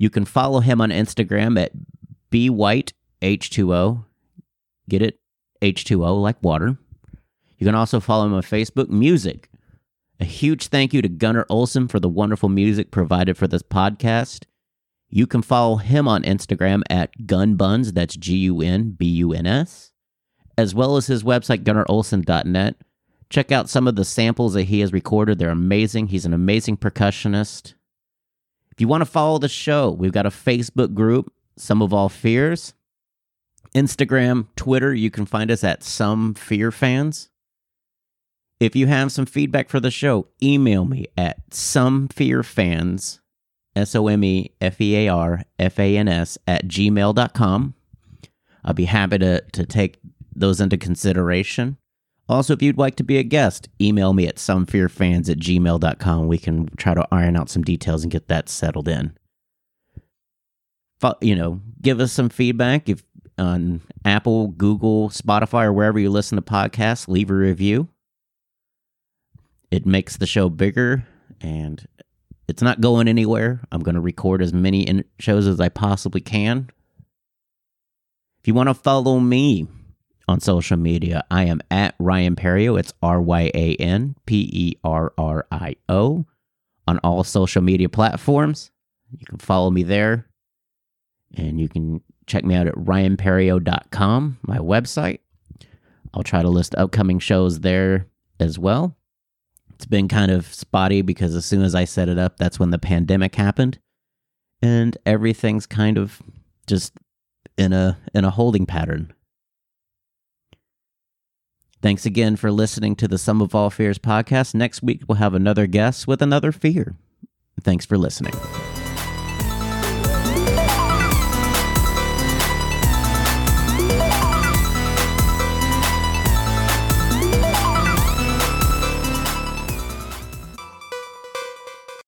You can follow him on Instagram at bwhiteh2o. Get it? H2O like water. You can also follow him on Facebook, Music. A huge thank you to Gunnar Olsen for the wonderful music provided for this podcast. You can follow him on Instagram at gunbuns, that's G U N B U N S, as well as his website, gunnarolsen.net. Check out some of the samples that he has recorded. They're amazing. He's an amazing percussionist. If you want to follow the show, we've got a Facebook group, Some of All Fears. Instagram, Twitter, you can find us at Some Fear Fans. If you have some feedback for the show, email me at somefearfans, S O M E F E A R F A N S, at gmail.com. I'll be happy to, to take those into consideration. Also, if you'd like to be a guest, email me at somefearfans at gmail.com. We can try to iron out some details and get that settled in. You know, give us some feedback if on Apple, Google, Spotify, or wherever you listen to podcasts. Leave a review. It makes the show bigger and it's not going anywhere. I'm going to record as many shows as I possibly can. If you want to follow me on social media, I am at Ryan Perrio. It's R Y A N P E R R I O on all social media platforms. You can follow me there and you can check me out at ryanperrio.com, my website. I'll try to list upcoming shows there as well. It's been kind of spotty because as soon as I set it up, that's when the pandemic happened. And everything's kind of just in a in a holding pattern. Thanks again for listening to the Some of All Fears podcast. Next week we'll have another guest with another fear. Thanks for listening.